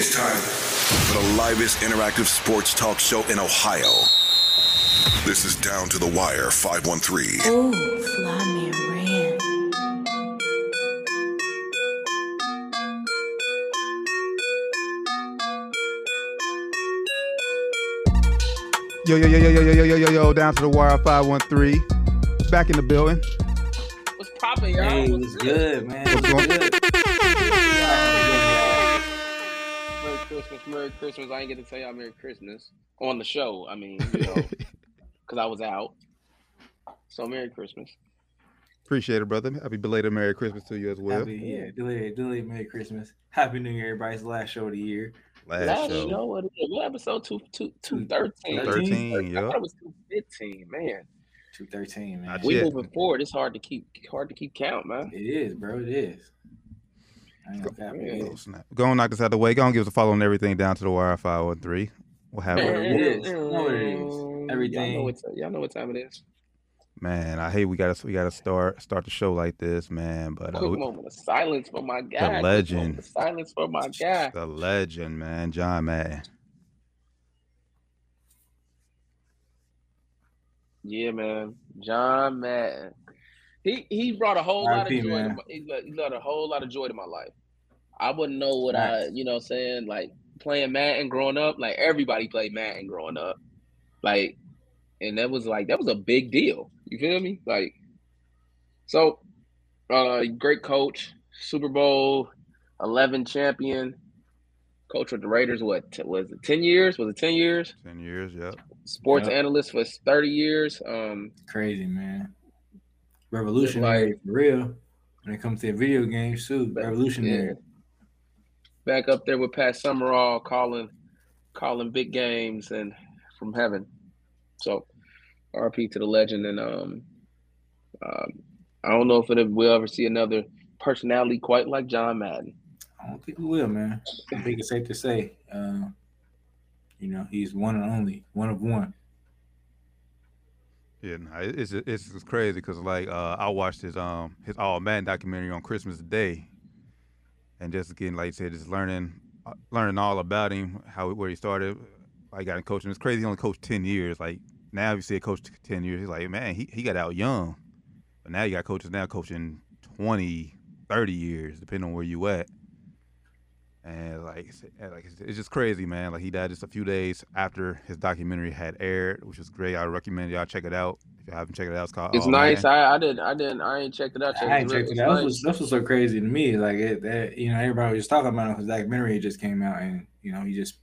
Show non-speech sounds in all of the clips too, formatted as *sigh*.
It's time for the livest interactive sports talk show in Ohio. This is Down to the Wire 513. Oh, fly me ran. Yo, yo, yo, yo, yo, yo, yo, yo, yo, yo, down to the wire 513. Back in the building. What's poppin', y'all? Hey, What's what's good, man? What's What's going- Christmas, Merry Christmas. I ain't get to tell y'all Merry Christmas on the show. I mean, you *laughs* know, because I was out. So Merry Christmas. Appreciate it, brother. Happy belated Merry Christmas to you as well. Happy, yeah, delayed, delayed Merry Christmas. Happy New Year, everybody's last show of the year. Last, Last show. show, what is it? What episode? Two, two, two thirteen. 13, I yeah. thought it was two fifteen. Man, Two thirteen, man. Not we yet. moving forward. It's hard to keep hard to keep count, man. It is, bro. It is. I gonna cap it. Yeah. It Oh, snap. Go and knock this out the way. Go and give us a follow on everything down to the wire 513. We'll have it. it is. You what it is. Everything. Y'all know, what, y'all know what time it is. Man, I hate we gotta we gotta start start the show like this, man. But uh, Quick we- moment of silence for my guy. The legend. moment of Silence for my guy. the legend, man, John Madden. Yeah, man. John Madden. He he brought a whole lot of RIP, joy. To my, he brought- he brought a whole lot of joy to my life. I wouldn't know what I, you know, what I'm saying like playing Madden growing up. Like everybody played Madden growing up, like, and that was like that was a big deal. You feel me? Like, so, uh, great coach, Super Bowl eleven champion, coach with the Raiders. What t- was it? Ten years? Was it ten years? Ten years, yep. Sports Yep. analyst for thirty years. Um. Crazy, man. Revolutionary for real. When it comes to video games, too. Revolutionary. back up there with Pat Summerall calling calling big games and from heaven. So RP to the legend and um, um I don't know if it we'll ever see another personality quite like John Madden. I don't think we will, man. I think it's safe to say, uh, you know, he's one and only, one of one. Yeah, nah, it- it's it's, crazy because like uh, I watched his um his All Madden documentary on Christmas Day, and just again like I said, just learning uh, learning all about him, how where he started, I got in coaching. It's crazy. He only coached ten years. Like now, you see a coach ten years, he's like man, he he got out young, but now you got coaches now coaching 20, 30 years, depending on where you at. And like, I said- and like it's- it's just crazy, man. Like he died just a few days after his documentary had aired, which was great. I recommend y'all check it out if you haven't checked it out. It's called. It's All nice. Man. I, I didn't I didn't I ain't checked it out. yet. I ain't It's checked it out. it's That's what's, that's what's so crazy to me. Like it, that, you know, everybody was talking about it because documentary just came out, and you know, he just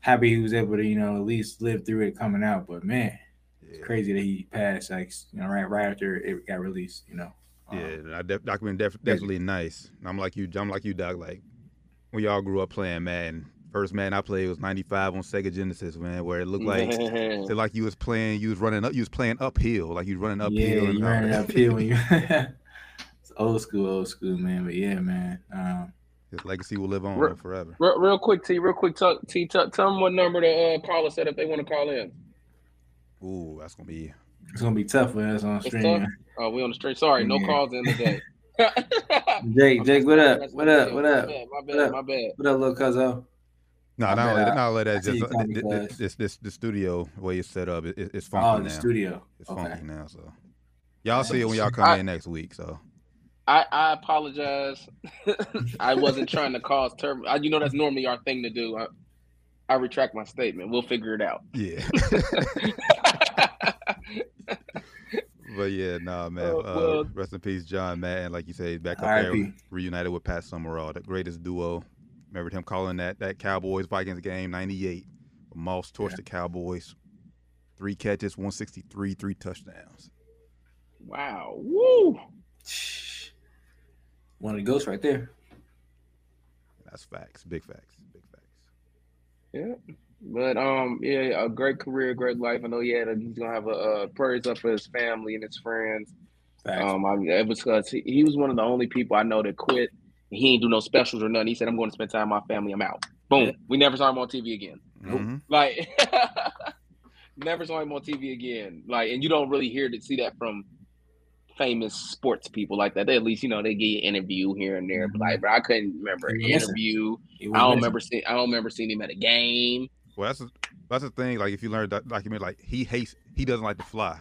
happy he was able to, you know, at least live through it coming out. But man, it's crazy that he passed, like you know, right right after it got released. You know. Um, Yeah, I def- documentary def- definitely nice. I'm like you, I'm like you, Doc. Like when y'all grew up playing Madden, first Madden I played was '95 on Sega Genesis, man, where it looked like it like you was playing, you was running up, you was playing uphill, like you was running yeah, uphill. and you all ran it that. uphill when you. *laughs* *laughs* it's old school, old school, man. But yeah, man. Um, His legacy will live on Re- man, forever. real, real quick, T, real quick, tell, T, tell, tell them what number to uh, call us at if they want to call in. Ooh, that's gonna be. it's gonna be tough for us on stream. man. Oh, we on the street. Sorry, no Yeah. calls in today. *laughs* Jake, Jake, what up? What up? What up? My bad, my bad. What up, little cuzzo? No, My not bad, only, I- not only that, just you uh, call me th- th- Buzz. this this the studio the way it's set up, it, it- it's Oh, funky the now. studio. It's Okay. funky now, so y'all see it when y'all come I- in next week. So I, I apologize. *laughs* I wasn't trying to cause turb. I, you know that's normally our thing to do. I, I retract my statement. We'll figure it out. yeah. *laughs* *laughs* But yeah, nah, man. Uh, Uh, well- rest in peace, John Madden. Like you said, back up R.I.P.. there, reunited with Pat Summerall, the greatest duo. Remember him calling that that Cowboys Vikings game '98. Moss torched Yeah. the Cowboys. Three catches, 163, three touchdowns. wow. Woo. *sighs* One of the ghosts right there. That's facts, big facts, big facts. Yeah. But um, yeah, a great career, great life. I know he had. A, he's gonna have a uh, prayers up for his family and his friends. Facts. Um, I, it was because he, he was one of the only people I know that quit. He ain't do no specials or nothing. He said, "I'm going to spend time with my family. I'm out." Boom. We never saw him on TV again. Mhm. Like, *laughs* never saw him on TV again. Like, and you don't really hear to see that from famous sports people like that. They at least you know they get an interview here and there. But like, bro, I couldn't remember an He was missing. interview. I don't remember seeing. I don't remember seeing him at a game. Well, that's the, that's the thing. Like if you learn that document, like he hates, he doesn't like to fly.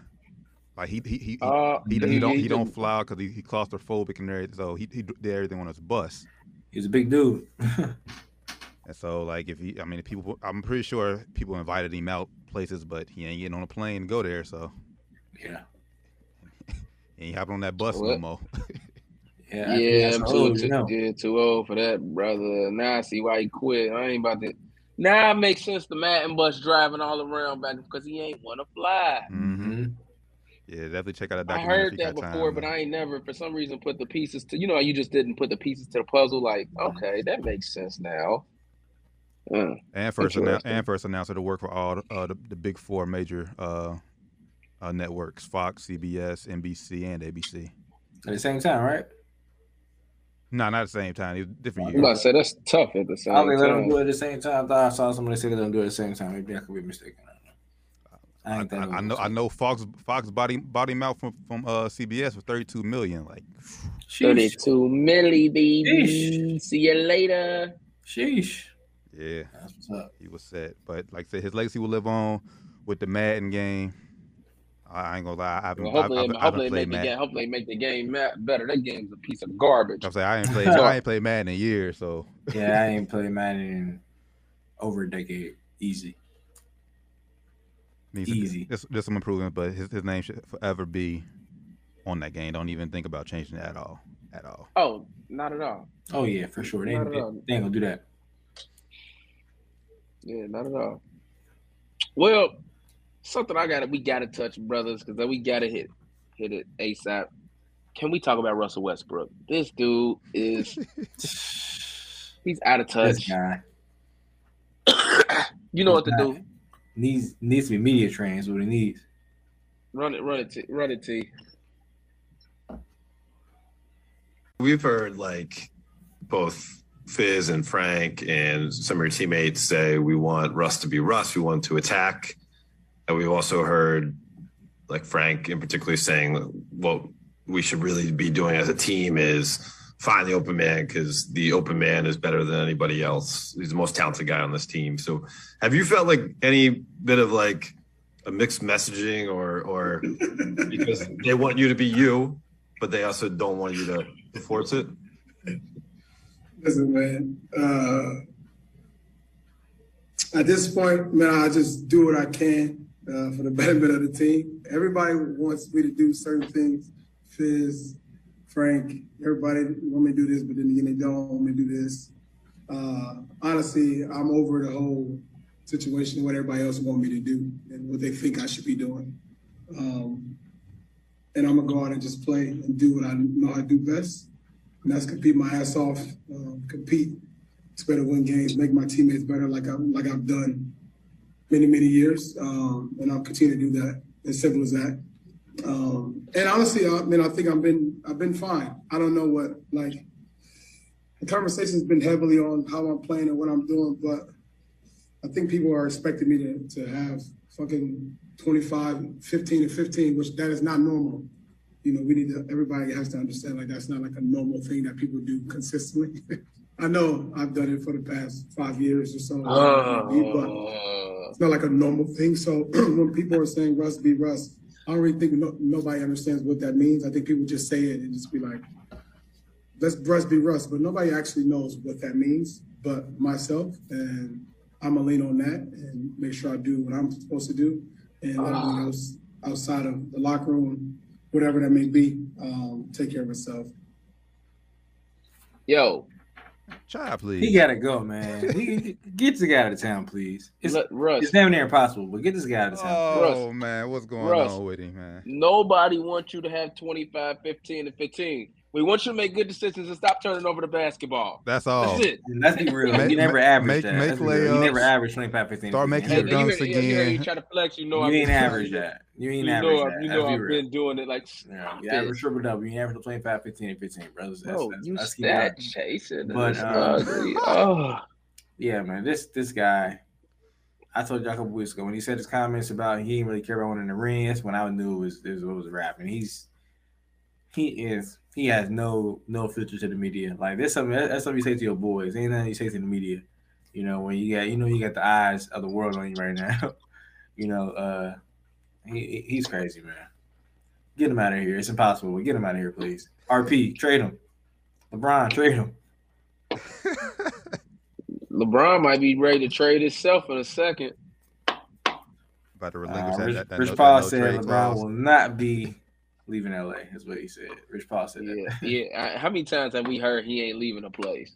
Like he he he, Uh, he, he, don't he did- don't fly because he, he claustrophobic and everything. So he he did everything on his bus. He's a big dude. *laughs* And so like if he, I mean, if people, I'm pretty sure people invited him out places, but he ain't getting on a plane to go there. So yeah. And *laughs* he ain't hopping on that bus no What? more. *laughs* Yeah. I think Yeah, I'm too, old you too, know. yeah, too old for that, brother. Now I see why he quit. I ain't about to. Now it makes sense the Madden bus driving all around back because he ain't want to fly. hmm Mhm. Yeah, definitely check out that I heard that before, time, but man. I ain't never, for some reason, put the pieces to. You know, you just didn't put the pieces to the puzzle. Like, okay, that makes sense now. Uh, And first, annou- and first announcer to work for all the, uh, the, the big four major uh, uh, networks: Fox, CBS, NBC, and ABC. At the same time, right? No, not at the same time. It was different I'm about to years. say that's tough at the same I think let them time. do it at the same time. I thought I saw somebody say let them do it at the same time. Maybe I could be mistaken. I know. I, I, ain't think it I, I know. I know. Fox Fox body body mouth from from uh, CBS for 32 million. Like, Sheesh. 32 milli, baby. Sheesh. See you later. Sheesh. yeah, That's what's up. he was set. But like I said, his legacy will live on with the Madden game. I, I ain't gonna lie. I haven't, Well, hopefully, I, they- haven't hopefully, they played make the Madden. game. Hopefully, make the game better. That game's a piece of garbage. I'm saying I ain't played. I *laughs* ain't played Madden in years. So Yeah, I ain't *laughs* played Madden in over a decade. Easy. needs Easy. There's, there's some improvement, but his, his name should forever be on that game. Don't even think about changing it at all. At all. Oh, not at all. Oh yeah, for sure. They, Not they, they ain't gonna do that. Yeah, not at all. Well, something I got to we got to touch, brothers, because then we got to hit hit it ASAP. Can we talk about Russell Westbrook? This dude is *laughs* *sighs* he's out of This touch. guy *coughs* you know what to do. needs needs to be media trained. What he needs. Run it, run it, T, run it, T. We've heard like both Fizz and Frank and some of your teammates say we want Russ to be Russ. We want to attack. And we've also heard like Frank in particular saying what we should really be doing as a team is find the open man because the open man is better than anybody else. He's the most talented guy on this team. So have you felt like any bit of like a mixed messaging or or *laughs* because they want you to be you, but they also don't want you to force it? Listen, man. Uh, at this point, man, I just do what I can uh, for the *laughs* betterment of the team. Everybody wants me to do certain things. Fizz, Frank, everybody want me to do this, but then again, they don't want me to do this. Uh, honestly, I'm over the whole situation, what everybody else want me to do and what they think I should be doing. Um, and I'm gonna go out and just play and do what I know to do best and that's compete my ass off, um, compete, to win games, make my teammates better, like I like I've done many many years, um, and I'll continue to do that. As simple as that. Um, and honestly, I mean, I think I've been I've been fine. I don't know what like the conversation's been heavily on how I'm playing and what I'm doing, but I think people are expecting me to to have fucking 25, 15 and 15, which that is not normal you know, we need to, everybody has to understand like that's not like a normal thing that people do consistently. *laughs* I know I've done it for the past five years or so, but Uh, it's not like a normal thing. So *clears throat* when people are saying Russ be Russ, I don't really think no, nobody understands what that means. I think people just say it and just be like, let's Russ be Russ, but nobody actually knows what that means but myself. And I'm gonna lean on that and make sure I do what I'm supposed to do. And everyone else outside of the locker room, whatever that may be, um, take care of itself. yo, Try, please. He gotta go, man. He, get this guy out of town, please. It's, let, Russ. it's damn near impossible, but get this guy out of town. oh Russ. man, what's going Russ. on with him, man? Nobody wants you to have 25, 15, and 15. We want you to make good decisions and stop turning over the basketball. That's all. That's it. And Let's be real. Make- he never make- averaged make- that. make Let's be real. He layups. never averaged 25, 15. Start making Hey, your you, dunks hear- you, hear- again. you try to flex, you know You I've ain't been- average that. You ain't You average know, that. You know I've been doing it like Yeah, you shit. average triple double. You average 25, 15, and 15, brothers. That's, Bro, that's, you let's stat chasing. But, But, um. Oh. *laughs* Yeah, man. This this guy, I told you a couple weeks ago when he said his comments about he didn't really care about winning the ring. That's when I knew it was it was, it was a rap. And he's he is he has no no filter to the media. Like there's something that's something you say to your boys. Ain't nothing you say to the media. You know when you got you know you got the eyes of the world on you right now. *laughs* you know uh he he's crazy man. Get him out of here. It's impossible. Get him out of here, please. RP trade him. LeBron trade him. *laughs* LeBron might be ready to trade himself in a second. About to relinquish Uh, that, Rich, that, that Rich no, Paul that no said LeBron clause. will not be leaving LA. Is what he said. Rich Paul said that. Yeah, *laughs* yeah. How many times have we heard he ain't leaving a place?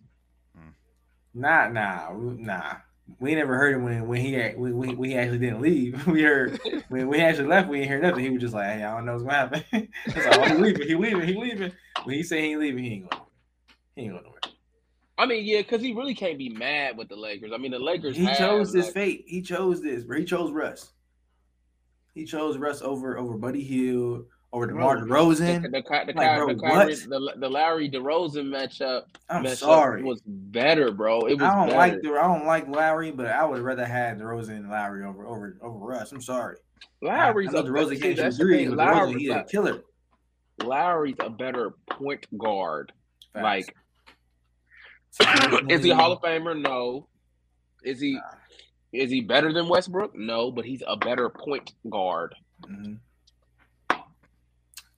Nah, nah, nah. We never heard him when when he when, when, when he actually didn't leave. *laughs* We heard when, he actually left. We didn't hear nothing. He was just like, "Hey, I don't know what's gonna happen." *laughs* like, "Oh, he leaving. He leaving. He leaving." When he say he ain't leaving, he ain't going. He ain't going nowhere. I mean, yeah, because he really can't be mad with the Lakers. I mean, the Lakers. He have, chose this like- fate. He chose this. Bro. He chose Russ. He chose Russ over over Buddy Hield, over DeMar DeRozan. The, the, Ky- the, Like, bro, the, Kyrie, the, the Lowry DeRozan matchup, I'm matchup sorry. was better, bro. It was I don't better. like the I don't like Lowry, but I would rather have DeRozan and Lowry over over over Russ. I'm sorry. Lowry's I know a DeRozan see, can't shoot threes, but DeRozan, Lowry, he a killer. Lowry's a better point guard. Facts. Like, is he a Hall of Famer? No. Is he? Nah. Is he better than Westbrook? No, but he's a better point guard. Mhm.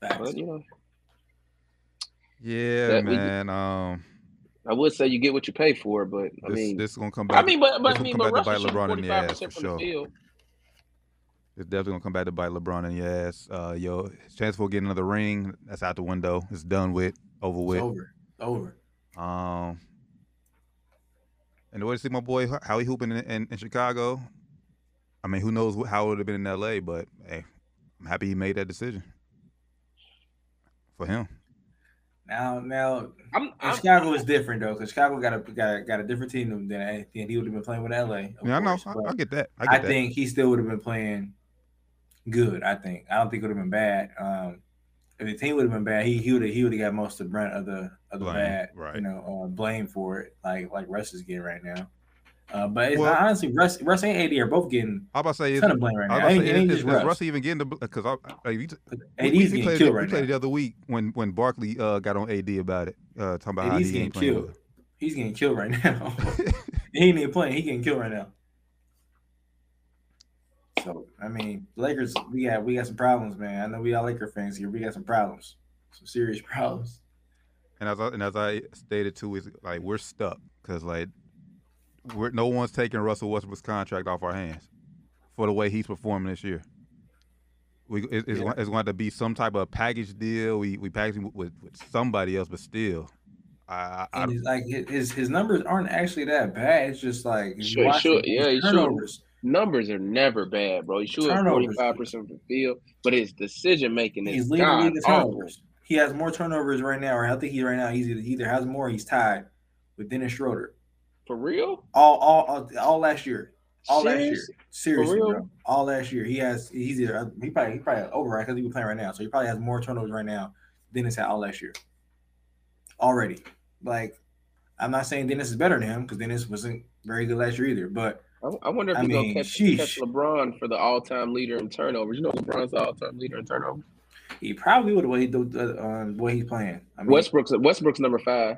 Facts. But you know, Yeah, That we- man. Um, I would say you get what you pay for, but I this, mean, this is gonna come back. I mean, but but this I mean, come but back to Russell bite LeBron in the ass for from the sure. It's definitely gonna come back to bite LeBron in the ass. Uh, yo, his chance for getting another ring, that's out the window. It's done with, over It's with. over. Over. Um, and the way to see my boy how he hooping in, in, in Chicago. I mean, who knows how it would have been in L.A. But hey, I'm happy he made that decision for him. Now, now, I'm, I'm Chicago is different though, because Chicago got a got a, got a different team than than he would have been playing with LA. of Yeah, I know. I, I get that. I I, that. think he still would have been playing good. I think. I don't think it would have been bad. Um, if the team would have been bad, he he would have he would have got most of the brunt of the of the Blame, bad, right. you know, uh, blame for it, like like Russ is getting right now. Uh, but it's, Well- honestly, Russ Russ and AD are both getting I'm about to say, ton of blame right now. Ain't, say, ain't is, just is Russ. Russ even getting the because I, I, you, AD's we, we getting played, killed right we played now. the other week when when Barkley uh, got on AD about it, uh, talking about how he getting ain't killed. He's getting killed right now. *laughs* he ain't even playing. He getting killed right now. So I mean, Lakers, we got we got some problems, man. I know we all Laker fans here. We got some problems, some serious *laughs* problems. And as I, and as I stated too, is like we're stuck because like we're no one's taking Russell Westbrook's contract off our hands for the way he's performing this year. We it, it's, Yeah. going, it's going to be some type of package deal. We we package him with, with somebody else, but still, I, I, I like his his numbers aren't actually that bad. It's just like Sure, sure. Yeah, he should. turnovers. numbers are never bad, bro. He's shooting forty Turnovers. five percent from the field, but his decision making is He's leading the god league awful. turnovers. He has more turnovers right now, or I think he right now he's either, he either has more, he's tied with Dennis Schroeder. For real? All all all, all last year. All last year. Seriously, bro. All last year. He has he's either he probably he probably over right because he was playing right now. So he probably has more turnovers right now than Dennis had all last year. Already. Like I'm not saying Dennis is better than him because Dennis wasn't very good last year either. But I, I wonder if he's gonna catch, catch LeBron for the all time leader in turnovers. You know, LeBron's the all time leader in turnovers. he probably would have what he do uh, um, what he's playing. I mean, Westbrook's Westbrook's number five.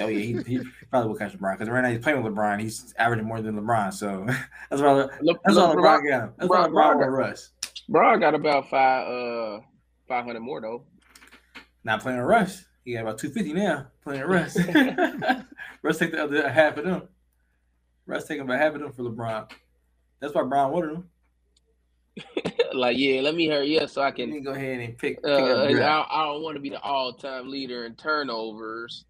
Oh yeah, he, he probably will catch LeBron because right now he's playing with LeBron. He's averaging more than LeBron, so *laughs* that's why Le, that's Le- LeBron got him. That's LeBron- LeBron LeBron- or Russ. LeBron got about five uh five hundred more though. Not playing with Russ. He got about two fifty now playing with Russ. *laughs* *laughs* Russ take the other half of them. Russ taking about half of them for LeBron. That's why Bron wanted him. like, yeah, let me hurry up so I can. go ahead and pick. pick Uh, up I. I don't want to be the all time leader in turnovers.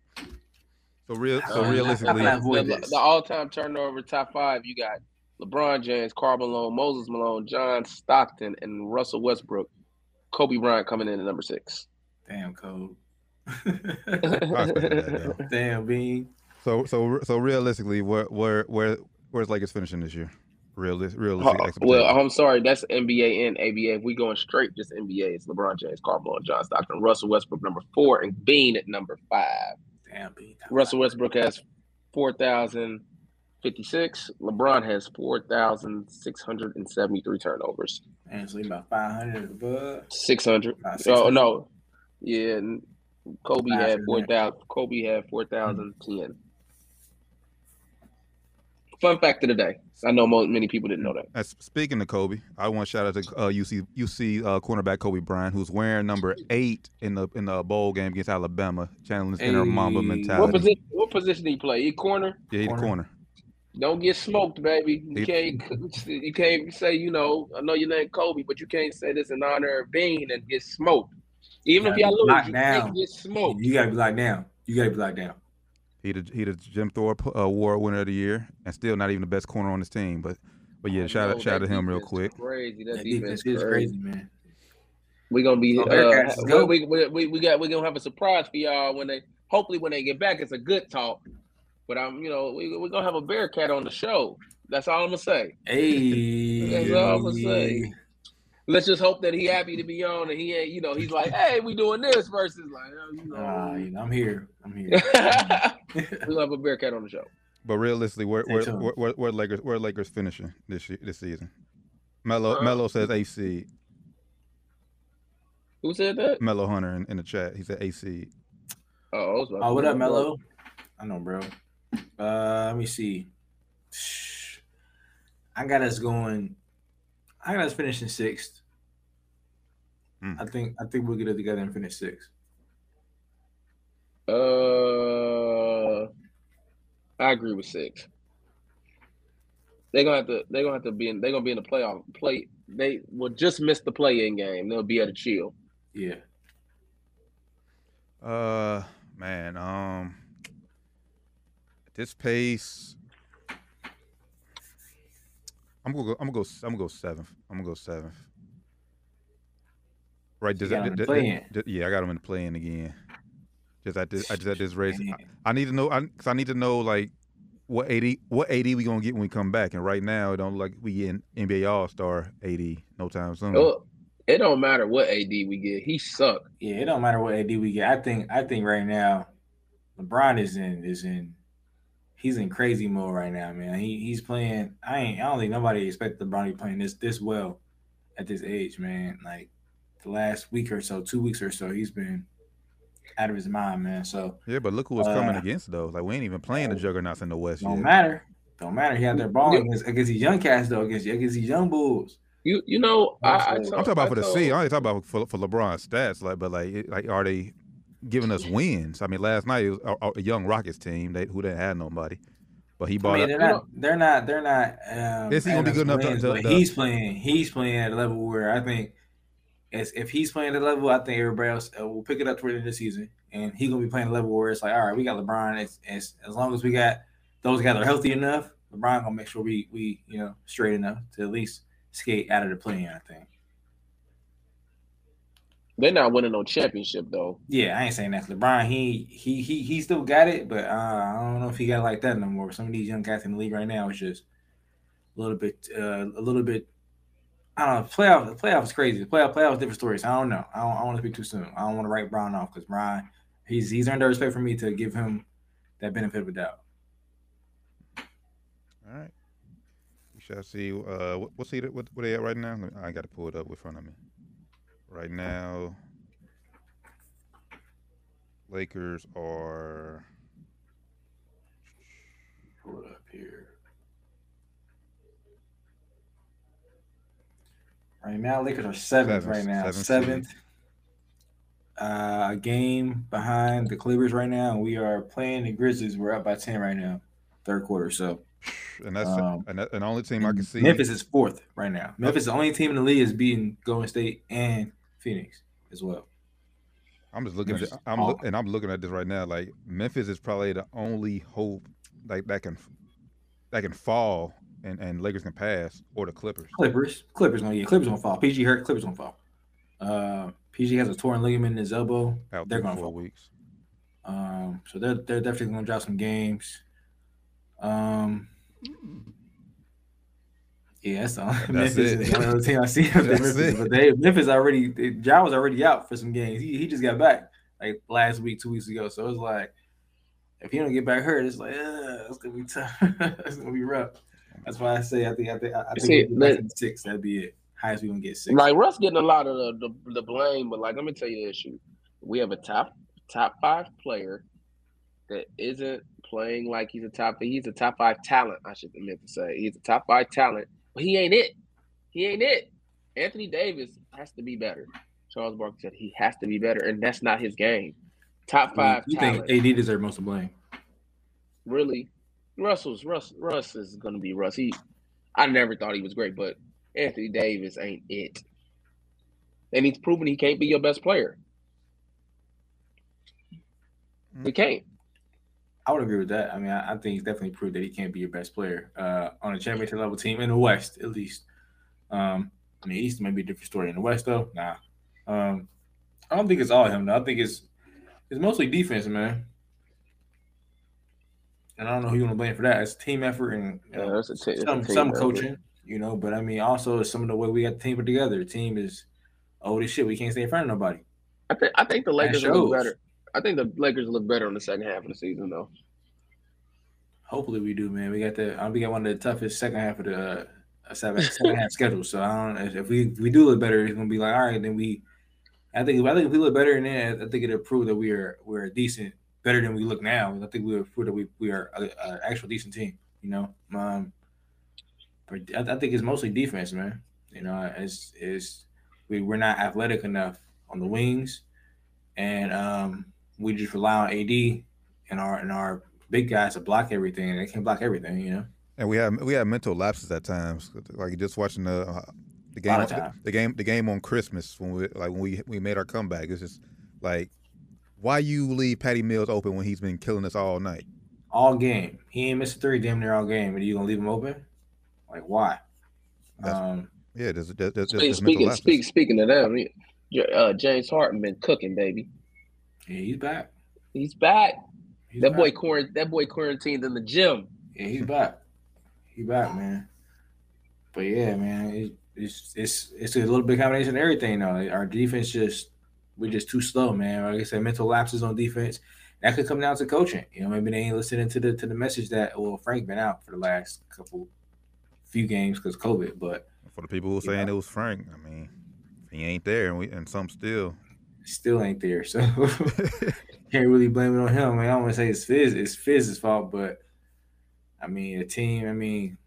So real. So Uh, realistically, I- I- avoid the, the all time turnover top five, you got LeBron James, Karl Malone, Moses Malone, John Stockton, and Russell Westbrook. Kobe Bryant coming in at number six. Damn code. That. *laughs* Damn bean. so so so realistically, where where where where's Lakers finishing this year? Realis- Uh, realistic. well. I'm sorry, that's NBA and ABA. If we going straight just NBA, it's LeBron James, Karl Malone, John Stockton, Russell Westbrook number four, and Bean at number five. Damn. Russell Westbrook has four thousand fifty six. LeBron has four thousand six hundred and seventy three turnovers. And so about five hundred above. Six hundred. Nah, Oh no, Yeah, Kobe had than four that. thousand. Kobe had four thousand ten. Fun fact of the day. I know most many people didn't know that. As, speaking of Kobe, I want to shout out to uh, UC UC uh, cornerback Coby Bryant, who's wearing number eight in the in the bowl game against Alabama, channeling his inner Mamba mentality. What position? What position he play? He corner. Yeah, he Corner. corner. Don't get smoked, baby. You can't. *laughs* You can't say you know. I know your name Kobe, but you can't say this in honor of Bean and get smoked. Even if y'all be lose, you down. can't get smoked. You gotta be locked down. You gotta be locked down. He the he the Jim Thorpe uh, Award winner of the year, and still not even the best corner on his team. But but yeah, I shout know, out shout out to him real quick. Crazy. That, That defense, defense is crazy. crazy, man. We're gonna be uh, go. we, we, we, we got we're gonna have a surprise for y'all when they hopefully when they get back. It's a good talk. But I'm you know, we we're gonna have a Bearcat on the show. That's all I'm gonna say. Hey, That's all I'ma say. Let's just hope that he happy to be on and he ain't, you know, he's like, hey, we doing this versus like, uh, you know, Ah, you know, I'm here. I'm here. *laughs* we'll have a Bearcat on the show. But realistically, where where, where, where, where Lakers where Lakers finishing this year, this season? Melo Uh, Melo says eighth seed. Who said that? Melo Hunter in, in the chat. He said eighth seed. Oh, I was about Oh, what up, Mello? I know, bro. Uh, let me see. I got us going. I got us finishing sixth. Hmm. I think I think we'll get it together and finish six. Uh, I agree with six. They're gonna have to. They're gonna have to be in. They're gonna be in the playoff. Play. They will just miss the play-in game. They'll be at a chill. Yeah. Uh, man, um, at this pace, I'm gonna go. I'm gonna go. I'm gonna go seventh. I'm gonna go seventh. Right, does got that, him in that- that- yeah, I got him in the play-in again. Just at this, I just at this race. I, I need to know. I, cause I need to know like what AD, what AD we gonna get when we come back. And right now, it don't look like we getting NBA All Star AD no time soon. Oh, it don't matter what AD we get. He suck. Yeah, it don't matter what AD we get. I think I think right now, LeBron is in is in he's in crazy mode right now, man. He he's playing. I ain't. I don't think nobody expected LeBron to be playing this this well at this age, man. Like the last week or so, two weeks or so, he's been out of his mind, man. So Yeah, but look who was coming Uh, against though. Like we ain't even playing the juggernauts in the West don't yet. matter. Don't matter. He had their ball Yeah. against, against these young cats though. Against against these young bulls. You you know I, I I'm told, I'm talking about I for the told- C. I only talking about for, for LeBron's stats. Like, but like, like, are they giving us wins? I mean, last night it was a, a young Rockets team they, who didn't have nobody, but he I bought mean, up. they're not. They're not. They're not. Um, Is he gonna be good enough wins, to- but to- he's playing. He's playing at a level where I think, as if he's playing the level, I think everybody else uh, will pick it up toward the end of the season, and he's gonna be playing at a level where it's like, all right, we got LeBron. As as, as long as we got those guys are healthy enough, LeBron gonna make sure we we you know straight enough to at least skate out of the play-in. I think. They're not winning no championship though. Yeah, I ain't saying that. LeBron, he he he he still got it, but uh, I don't know if he got it like that no more. Some of these young guys in the league right now is just a little bit, uh, a little bit. I don't know. Playoff, the playoff is crazy. The playoff, playoff is different stories. I don't know. I don't, I don't want to speak too soon. I don't want to write Bron off because Brian, he's he's earned the respect for me to give him that benefit of the doubt. All right, we shall see. Uh, what, what's he? What, what they at right now? I got to pull it up in front of me. Right now, Lakers are Pull it up here. Right now, Lakers are seventh. Seventh, right now, seventh seventh. Uh, a game behind the Clippers right now. We are playing the Grizzlies. We're up by ten right now, third quarter. So and that's Um, and, only team I can see. Memphis is fourth right now. Memphis, is the only team in the league, is beating Golden State and Phoenix as well. I'm just looking at I'm look, and I'm looking at this right now. Like Memphis is probably the only hope like that can that can fall and and Lakers can pass or the Clippers. Clippers, Clippers gonna yeah, Clippers gonna fall. PG hurt, Clippers gonna fall. Uh, PG has a torn ligament in his elbow. Out They're gonna fall. weeks. Um, so they're they're definitely gonna drop some games. Um, yeah, that's all. That's Memphis it. is the only team I see. Memphis. it. But they Memphis already. they- Ja was already out for some games. He he just got back like last week, two weeks ago. So it's like if he don't get back hurt, it's like uh, it's gonna be tough. *laughs* it's gonna be rough. That's why I say I think I think I think See, we'll get back let- in six. That'd be it. Highest we gonna get six. Like Russ getting a lot of the, the, the blame, but like let me tell you the issue. we have a top top five player that isn't playing like he's a top. He's a top five talent. I should admit to say he's a top five talent, but he ain't it. He ain't it. Anthony Davis has to be better. Charles Barkley said he has to be better, and that's not his game. Top five You talent. think AD deserves most of the blame? really, Russell's Russ. Russ is to be Russ. He, I never thought he was great, but Anthony Davis ain't it, and he's proven he can't be your best player. He can't. I would agree with that. I mean, I, I think he's definitely proved that he can't be your best player uh, on a championship level team in the West, at least. Um, in the East, may be a different story. In the West, though, nah. Um, I don't think it's all him. Though. I think it's it's mostly defense, man. And I don't know who you want to blame for that. It's team effort and you Yeah, know, that's a t- that's a some some effort. coaching, you know. But I mean, also it's some of the way we got the team put together. The team is old as shit. We can't stay in front of nobody. I think I think the Lakers look better. I think the Lakers look better in the second half of the season, though. Hopefully we do, man. We got the uh, we got one of the toughest second half of the uh, seven second half *laughs* schedule. So I don't if- if we if we do look better, it's gonna be like all right. Then we, I think I think if we look better, and then I think it'll prove that we are we're decent, better than we look now. I think we are we we are an actual decent team. You know, um, but I, I think it's mostly defense, man. You know, it's it's we we're not athletic enough on the wings, and um, we just rely on AD and our and our big guys to block everything, and they can't block everything. You know. And we have we have mental lapses at times, like just watching the uh, the game the, the game the game on Christmas when we like when we we made our comeback. It's just like why you leave Patty Mills open when he's been killing us all night? all game. He ain't missed a three damn near all game. But you gonna leave him open? Like why? That's- Um, Yeah, there's, there's, there's, there's speaking lapses. speak, speaking of them, he- uh, James Harden been cooking, baby. yeah, he's back. He's back. He's that back. boy quarant- that boy quarantined in the gym. Yeah, he's back. He back, man. But yeah, man, it, it's it's it's a little bit combination of everything. Though our defense just we're just too slow, man. Like I said, mental lapses on defense. That could come down to coaching. You know, maybe they ain't listening to the to the message that well Frank been out for the last couple few games because COVID, but For the people who are saying it was Frank, I mean, he ain't there, and we and some still. still ain't there. So *laughs* can't really blame it on him. I, mean, I don't want to say it's Fizz, it's Fizz's fault, but I mean, a team. I mean,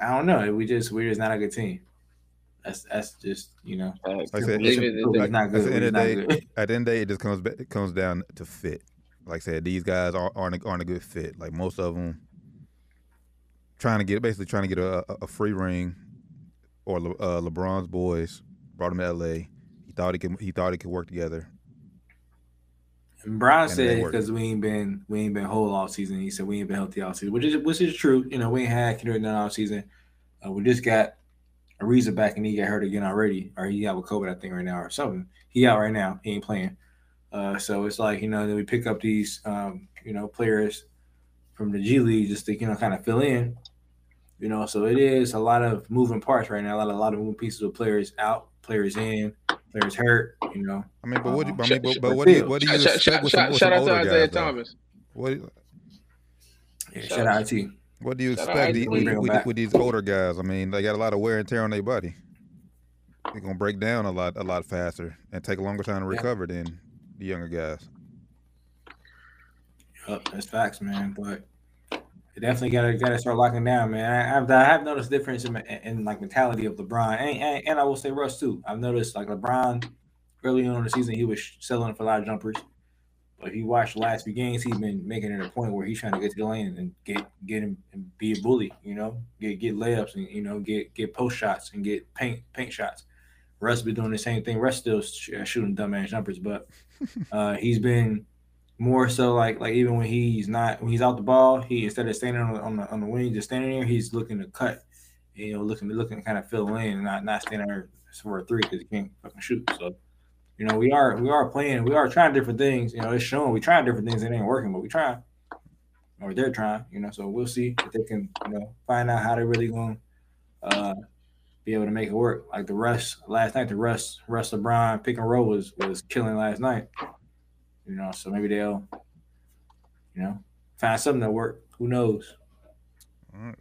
I don't know. We just we're just not a good team. That's that's just you know. Like I said, leave it's- it- We're at the end of the day, good. at the end of the day, it just comes back, it comes down to fit. Like I said, these guys aren't aren't a, aren't a good fit. Like most of them, trying to get basically trying to get a, a, a free ring, or Le, uh, LeBron's boys brought him to L.A. He thought he could he thought he could work together. And Brian And said because we ain't been we ain't been whole all season. He said we ain't been healthy all season, which is which is true. You know, we ain't had Kendrick Nunn all season. Uh, we just got Ariza back and he got hurt again already, or he got with COVID, I think, right now, or something. He out right now. He ain't playing. Uh, so it's like you know, then we pick up these um, you know players from the G League just to you know kind of fill in. You know, so it is a lot of moving parts right now. A lot, a lot of moving pieces with players out, players in, players hurt. You know, I mean, but what do, I Uh, mean, but, but what do you what do you Shout, expect shout, with some, with shout some out to older Isaiah guys? though? Thomas. What yeah, Shout shout out out to you. What do you expect the- with, with, with these older guys? I mean, they got a lot of wear and tear on their body. They're gonna break down a lot a lot faster and take a longer time to Yeah. recover than the younger guys. Yup, that's facts, man. But it definitely gotta gotta start locking down, man. I, I've I have noticed difference in, in, in like mentality of LeBron, and, and and I will say Russ too. I've noticed like LeBron early on in the season he was selling for a lot of jumpers, but if you watch the last few games, he's been making it a point where he's trying to get to the lane and get get him and be a bully, you know, get get layups and you know get get post shots and get paint paint shots. Russ been doing the same thing. Russ still sh- shooting dumbass jumpers, but *laughs* uh, he's been more so like like even when he's not when he's out the ball, he instead of standing on the on the, on the wing, just standing there, he's looking to cut, you know, looking looking to kind of fill in, and not not standing there for a three because he can't fucking shoot. So, you know, we are we are playing, we are trying different things. You know, it's showing we trying different things. It ain't working, but we trying, or they're trying. You know, so we'll see if they can you know find out how they're really going. Uh, be able to make it work. Like the Russ last night, the Russ Russ LeBron pick and roll was was killing last night. You know, so maybe they'll, you know, find something that work. Who knows? All right.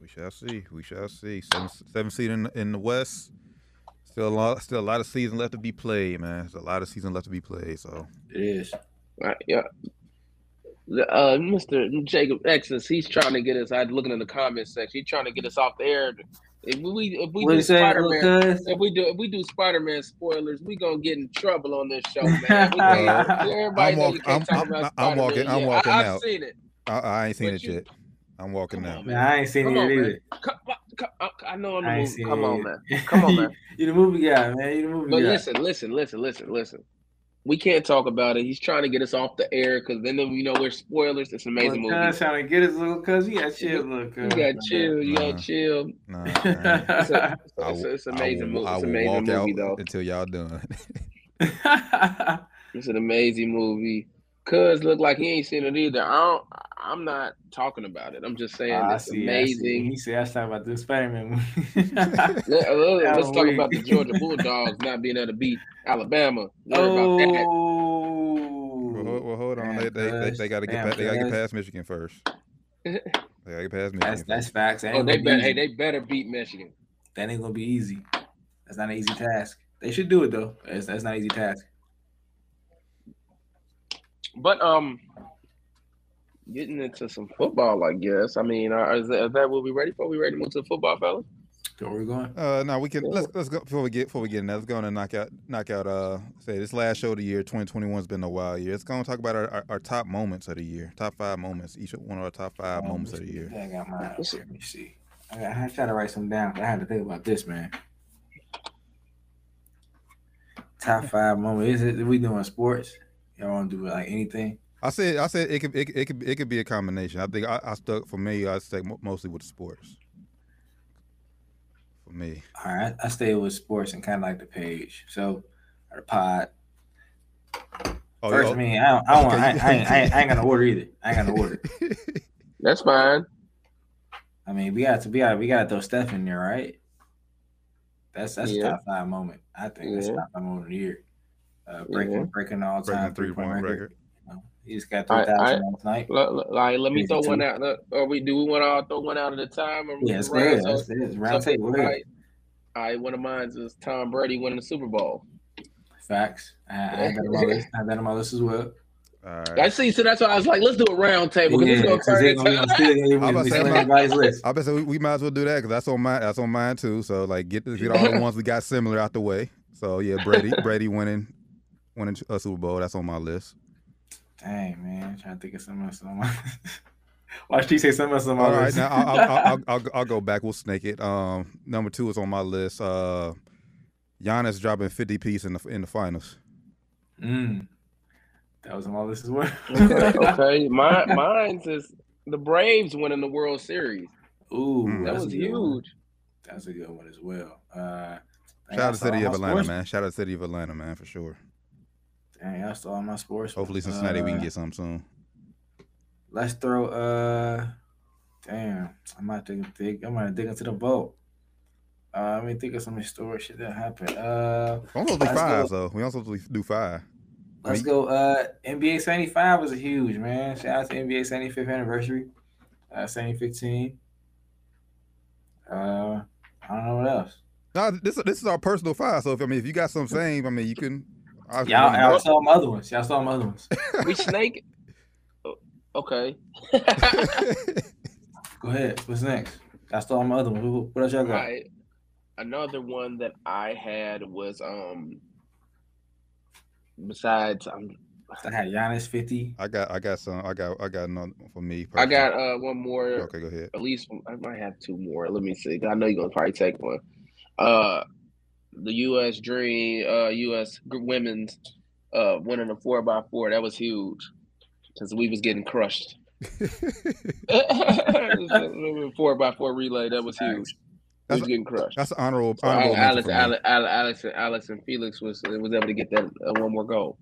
We shall see. We shall see. Seven, seven seed in, in the West. Still a lot, still a lot of season left to be played, man. There's a lot of season left to be played. So It is. Right, yeah. Uh, Mr. Jacob Exus, he's trying to get us. I'm looking in the comments section. He's trying to get us off the air. If we if we What do you Spider Man, cuz? if we do if we do Spider Man spoilers, we gonna get in trouble on this show, man. We *laughs* everybody I'm walk- you can't I'm- talk I'm- about I'm walking- Spider-Man I'm walking I, I've seen it. I, I ain't seen But it you- yet. I'm walking Come out. Man, I ain't seen Come it on, either. Come, come, I- I know in the I ain't movie. Come it on, either. man. Come on, man. *laughs* *laughs* you the movie guy, man. You the movie But guy. listen, listen, listen, listen, listen. We can't talk about it. He's trying to get us off the air because then you know we're spoilers. It's an amazing Well, movie. trying to get his little cuz. You got chill, little You gotta chill. You gotta chill. Nah, *laughs* nah. It's, a, I it's, a, it's an amazing will- movie. *laughs* It's an amazing movie, though. until y'all done. It's an amazing movie. Cuz look like he ain't seen it either. I don't. I'm not talking about it. I'm just saying ah, I it's see, I see. amazing. He said, "I was talking about the Spider-Man movie." Let, us talk about the Georgia Bulldogs not being able to beat Alabama. Worry about that. oh, well, hold, well, hold on. Damn, They, they, they, they got to get Damn, past, they got to get past Michigan first. *laughs* They got to get past Michigan. That's that's facts. That Oh, they gonna be. Hey, they better beat Michigan. That ain't gonna be easy. That's not an easy task. They should do it though. That's, that's not an easy task. But um, getting into some football, I guess. I mean, uh, is, that, is that what we ready for? We ready to move to football, fellas? So where we going? Uh, no, we can let's let's go before we get before we get in there. Let's go on and knock out knock out. Uh, say this last show of the year, 2021 has been a wild year. Let's go and talk about our, our, our top moments of the year, top five moments, each one of our top five moments of the year. I got mine. Let me see. I, got, I tried to write some down. but I had to think about this, man. Top five moments. Is it? We doing sports? Y'all want to do like anything? I said I said it could it, it could it could be a combination. I think I, I stuck for me. I stuck mostly with the sports. For me, All right, I stay with sports and kind of like the page. So, or the pod. oh, First, oh, I mean, I don't, I, don't, Okay, I, I, ain't, I, ain't, I ain't got no order either. I ain't gonna order. *laughs* That's fine. I mean, we got to we got we got to throw Steph in there, right? That's that's Yeah. a top five moment. I think that's a top five moment of the year. Uh, breaking Yeah. breaking all breaking time three point record. You know, he's got three thousand last night. L- l- Like, let me throw one out. Look, Or we do we want to all throw one out at a time? Or we Yeah, it's round- good. so- That's. It's round so- table. all Go ahead. right. All right, one of mine is Tom Brady winning the Super Bowl. Facts. I, I had that on my list. I had that on my list as well. All I see. So that's why I was like, let's do a round table because Yeah, it's gonna 'cause turn they gonna- into. gonna still- we I'm about gonna to be say, stealing I'm everybody's list. Bet say we, we might as well do that because that's on my that's on mine too. So like get get all the *laughs* ones we got similar out the way. So yeah, Brady Brady winning winning a Super Bowl. That's on my list. Dang man, I'm trying to think of something else on my. *laughs* Watch T say something else on my All right, list. now I'll, I'll, I'll, I'll, *laughs* I'll, I'll go back. We'll snake it. Um, number two is on my list. Uh, Giannis dropping 50 piece in the in the finals. Mm. That was on my list as well. *laughs* okay, okay. Mine, mine's is the Braves winning the World Series. Ooh, Mm. That was a good one. huge. That's a good one as well. Uh, Shout out to the city of Atlanta, sports. man. Shout out to the city of Atlanta, man, for sure. Dang, I saw all my sports. Hopefully Cincinnati we can Uh, get some soon. Let's throw. Uh, damn, I might dig. dig I might dig into the boat. Uh, let me think of some historic shit that happened. Uh, We don't supposed to do five, go. so we don't supposed to do five. let's go. Uh, NBA seventy five was a huge man. Shout out to NBA seventy fifth anniversary. Uh, seventy fifteen. Uh, I don't know what else. No, this this is our personal five. So if I mean if you got some *laughs* same, I mean you can. Obviously Y'all, let y'all saw my other ones. Y'all saw my other ones. *laughs* We snake. Oh, Okay. *laughs* Go ahead. What's next? Y'all saw my other ones. What- What else y'all got? Right. Another one that I had was um. Besides, um, I had Giannis fifty. I got I got some I got I got another one for me. I got uh one more. Okay, go ahead. At least I might have two more. Let me see. I know you're gonna probably take one. Uh, the U.S. Dream, uh, U.S. Women's, uh, winning a four by four. That was huge because we was getting crushed. *laughs* four by four relay. That was huge. We That's was getting crushed. That's an honorable So honorable mention Alex. Alex, Alex, Alex, and Alex and Felix was was able to get that uh, one more goal.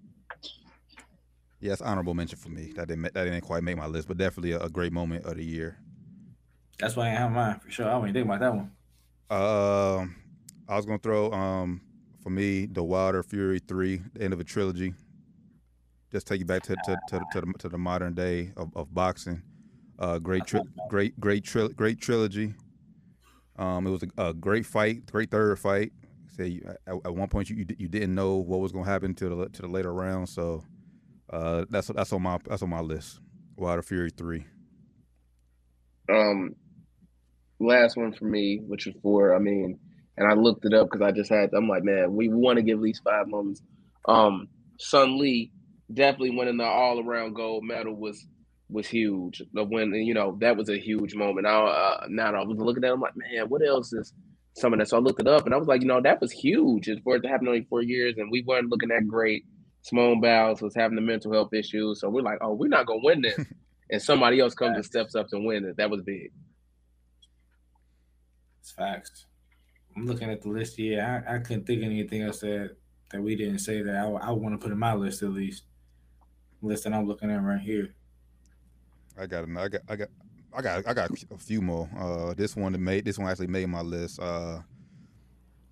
Yeah, that's honorable mention for me. That didn't that didn't quite make my list, but definitely a, a great moment of the year. That's why I have mine for sure. I wasn't even think about that one. Um, I was gonna throw um for me the Wilder Fury three, the end of a trilogy. Just take you back to to to, to, the, to the modern day of, of boxing. Uh, great tri- great great tri- great trilogy. Um, it was a, a great fight, great third fight. say at, at one point you you, you didn't know what was to happen to the to the later round. So uh, that's that's on my that's on my list. Wilder Fury three. Um, last one for me, which is four. I mean, and I looked it up because I just had. I'm like, man, we want to give at least five moments. Um, Suni Lee definitely winning the all around gold medal was was huge. The win, you know, that was a huge moment. Now, uh, now I was looking at, it, I'm like, man, what else is some of that? So I looked it up, and I was like, you know, that was huge. It's for it to happen only four years, and we weren't looking that great. Simone Biles was having the mental health issues, so we're like, oh, we're not gonna win this, *laughs* and somebody else comes and steps up to win it. That was big. It's facts. I'm looking at the list here. I, I couldn't think of anything else that that we didn't say that I, I want to put in my list at least. List that I'm looking at right here. I got I got I got I got I got a few more. Uh, this one made this one actually made my list. Uh,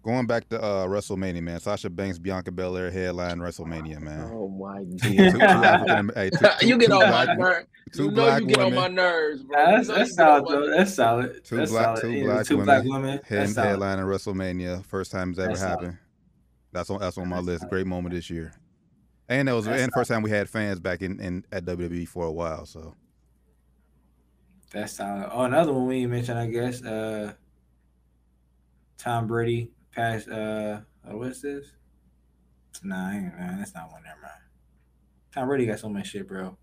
going back to uh, WrestleMania, man. Sasha Banks, Bianca Belair headline WrestleMania, man. Oh my *laughs* Two, two god. Hey, two, *laughs* two, you get on my nerves. two You know black you get on women. my nerves, bro. Nah, You that's know that's you get on solid though. That's solid. Two that's black- solid. two Yeah, black two women black women. Head, That's headline in WrestleMania, first time it's ever That's solid. happened. That's on that's on my That's list. solid. Great moment this year, and that was That's and the first time we had fans back in, in at WWE for a while. So That's solid. Oh, another one we didn't I guess. Uh, Tom Brady passed. Uh, oh, what's this? Nah, I ain't, nah, that's not one. Never mind. Tom Brady got so much shit, bro.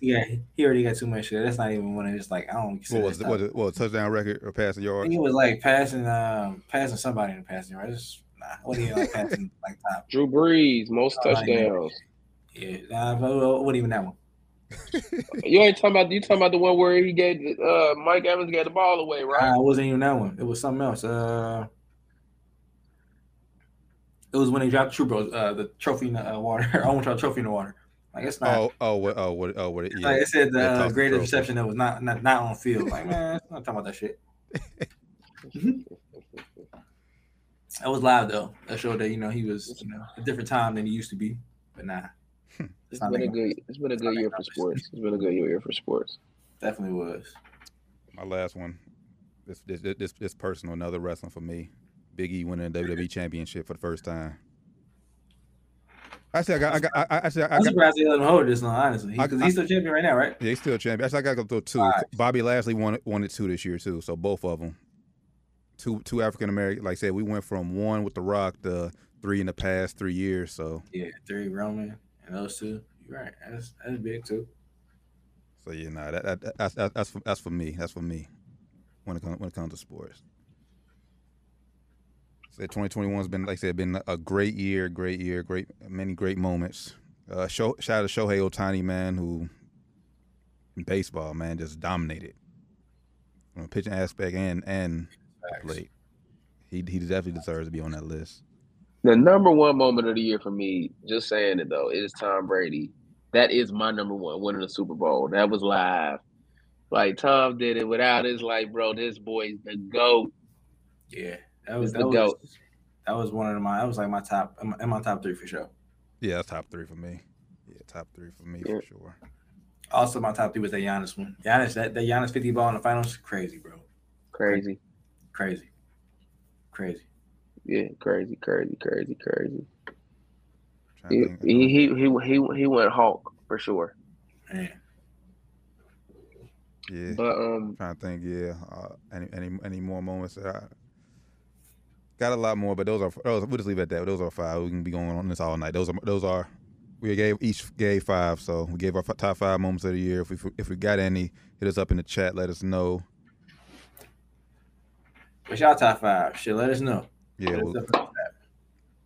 Yeah, *laughs* he already got too much shit. That's not even one of just like I don't. what was that it? What stuff. was it? What was touchdown record or passing I yards? think it was like passing, um, passing somebody in the passing right. Just, nah, what do you like *laughs* passing like top? Drew Brees, most Oh, touchdowns. Yeah, nah, but what even that one? *laughs* You ain't talking about you talking about the one where he gave uh Mike Evans gave the ball away, right? Nah, it wasn't even that one. It was something else. Uh, it was when they dropped True Bros, uh, the trophy in the uh, water. *laughs* I want to trophy in the water. Like it's not. Oh oh what oh what oh what yeah. like it said, the uh, greatest trophy. reception that was not not not on field. Like man, I'm not talking about that shit. *laughs* that was live though. That showed that you know he was you know a different time than he used to be. But nah, It's it's not been a good it's been a good year for sports. It's been a good year for sports. definitely was. My last one. This this this this personal, another wrestling for me. Big E winning the WWE championship for the first time. Actually, I got I got I, I actually I I'm got surprised they let him hold this long, honestly. Because I- he's still champion right now, right? yeah, he's still champion. Actually, I got to go two. Alright. Bobby Lashley won it won it two this year too. So both of them. Two two African American. Like I said, we went from one with The Rock to three in the past three years. So Yeah, three Roman and those two. You're right. That's that's big too. so yeah, nah, that, that, that that's that's that's for, that's for me. That's for me. When it comes when it comes to sports. Said 2021 has been like I said been a great year, great year, great many great moments. Uh, show, shout out to Shohei Ohtani, man, who in baseball, man, just dominated from a pitching aspect and and Facts. plate. He he definitely deserves to be on that list. The number one moment of the year for me, just saying it though, is Tom Brady. That is my number one, winning the Super Bowl. That was live. Like Tom did it without his like, bro, this boy's the GOAT. Yeah, that was He's the that was, GOAT. that was one of my that was like my top in my, top three for sure. Yeah, that's top three for me. Yeah, top three for me Yeah. for sure. Also, my top three was that Giannis one. Giannis that that Giannis fifty ball in the finals, crazy, bro, Crazy. crazy, crazy. Yeah, crazy, crazy, crazy, crazy. He he he he, he, he went Hulk for sure. Man, yeah. But um Trying to think, yeah. Uh, any any any more moments that I got a lot more, but those are those. We'll just leave it at that. Those are five. We can be going on this all night. Those are those are. We gave each gave five, so we gave our f- top five moments of the year. If we if we got any, hit us up in the chat. Let us know. what's y'all top five? Shit, let us know. Yeah, Let we'll, know in the chat.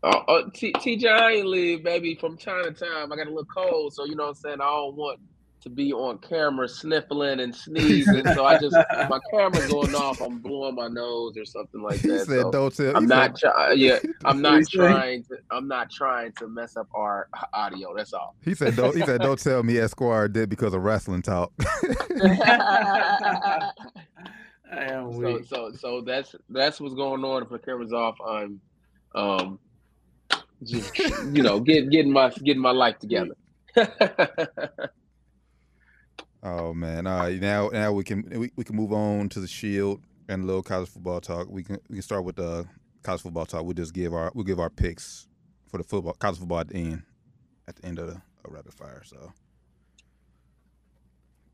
uh, uh, T- TJ I ain't live, baby, from Chinatown. I got a little cold, so you know what I'm saying? I don't want to be on camera sniffling and *laughs* sneezing. so I just my camera's going off, I'm blowing my nose or something like he that. said, so "Don't tell." I'm he not Said, try- yeah, *laughs* I'm not he say? trying to I'm not trying to mess up our audio. That's all. he said, "Don't." He said, "Don't tell me Esquire did because of wrestling talk." *laughs* I am so weak. so so that's that's what's going on. If the camera's off, I'm um just you know get, getting my getting my life together. Oh man! All right, now now we can we, we can move on to the Shield and a little college football talk. We can we can start with the college football talk. We'll just give our we'll give our picks for the football college football at the end at the end of the of rapid fire. So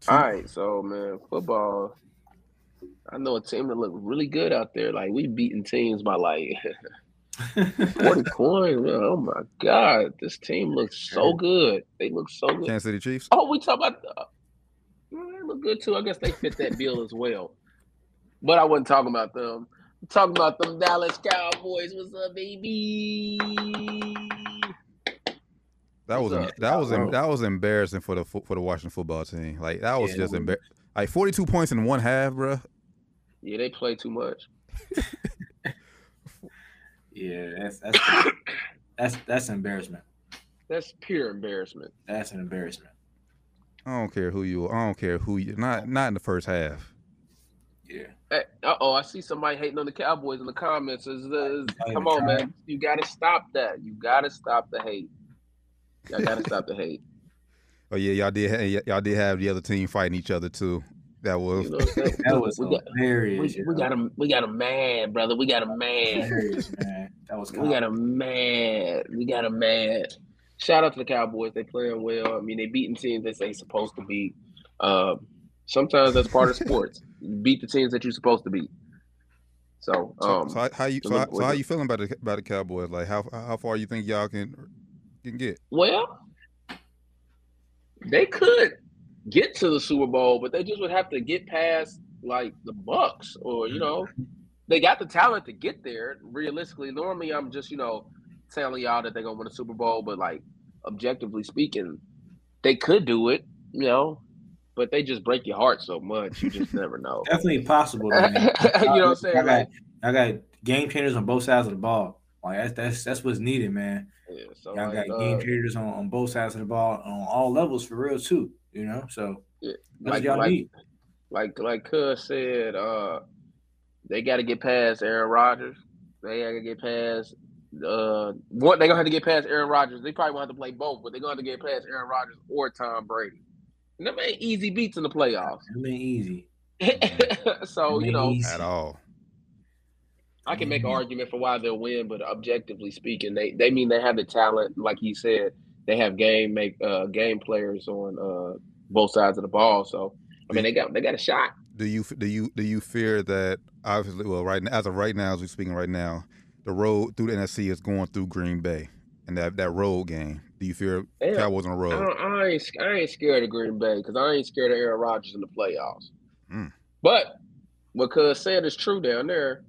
All right, so man, football. I know a team that look really good out there. Like we beating teams by like *laughs* forty points. Man, oh my god, this team looks so good. They look so good. Kansas City Chiefs. Oh, we talk about. Uh, mm, they look good too. I guess they fit that bill as well. But I wasn't talking about them. I'm talking about them Dallas Cowboys. What's up, baby? That was What's up? that was Bro. that was embarrassing for the for the Washington football team. Like that was Yeah, just it embar- like forty two points in one half, bro. Yeah, they play too much. *laughs* Yeah, that's that's that's that's embarrassment. That's pure embarrassment. That's an embarrassment. I don't care who you. I don't care who you. Not not in the first half. Yeah. Uh oh, I see somebody hating on the Cowboys in the comments. Is, is, come on, man. You got to stop that. You got to stop the hate. Y'all got to *laughs* stop the hate. Oh yeah, y'all did. ha- Y'all did have the other team fighting each other too. That was. You know what I'm saying? That was we got, hilarious. we, we got him. We got him mad, brother. We got him mad. hilarious, man. That was We got him mad. We got him mad. Shout out to the Cowboys. They playing well. I mean, they beating teams that they supposed to beat. Um, sometimes that's part of *laughs* sports. You beat the teams that you're supposed to beat. So, So, um, so how, how you so, how- so how you feeling about the about the Cowboys? Like how how far you think y'all can can get? well, they could get to the Super Bowl, but they just would have to get past like the Bucks, or you know, they got the talent to get there. Realistically, normally I'm just you know telling y'all that they're gonna win a Super Bowl, but like objectively speaking, they could do it. You know, but they just break your heart so much, you just never know. *laughs* definitely possible. man. *laughs* you know what I'm saying? I got, I got game changers on both sides of the ball. Like that's that's that's what's needed, man. yeah, so Y'all like, got game uh, changers on, on both sides of the ball on all levels for real too. You know, so Yeah, like y'all like need. like like Cuz said, uh, they got to get past Aaron Rodgers. They got to get past uh, what they gonna have to get past Aaron Rodgers. They probably want to play both, but they're gonna have to get past Aaron Rodgers or Tom Brady. And them ain't easy beats in the playoffs. I mean, easy *laughs* so you know, Easy. At all. I can make an Mhm. argument for why they'll win, but objectively speaking, they they mean they have the talent. Like you said, they have game make uh game players on uh both sides of the ball. So I mean, they got they got a shot. Do you do you do you fear that obviously well right now as of right now as we're speaking right now, the road through the NFC is going through Green Bay and that that road game. Do you fear Yeah. Cowboys on the I, road? don't, I ain't I ain't scared of Green Bay because I ain't scared of Aaron Rodgers in the playoffs. Mm. But what Cuz said is true down there.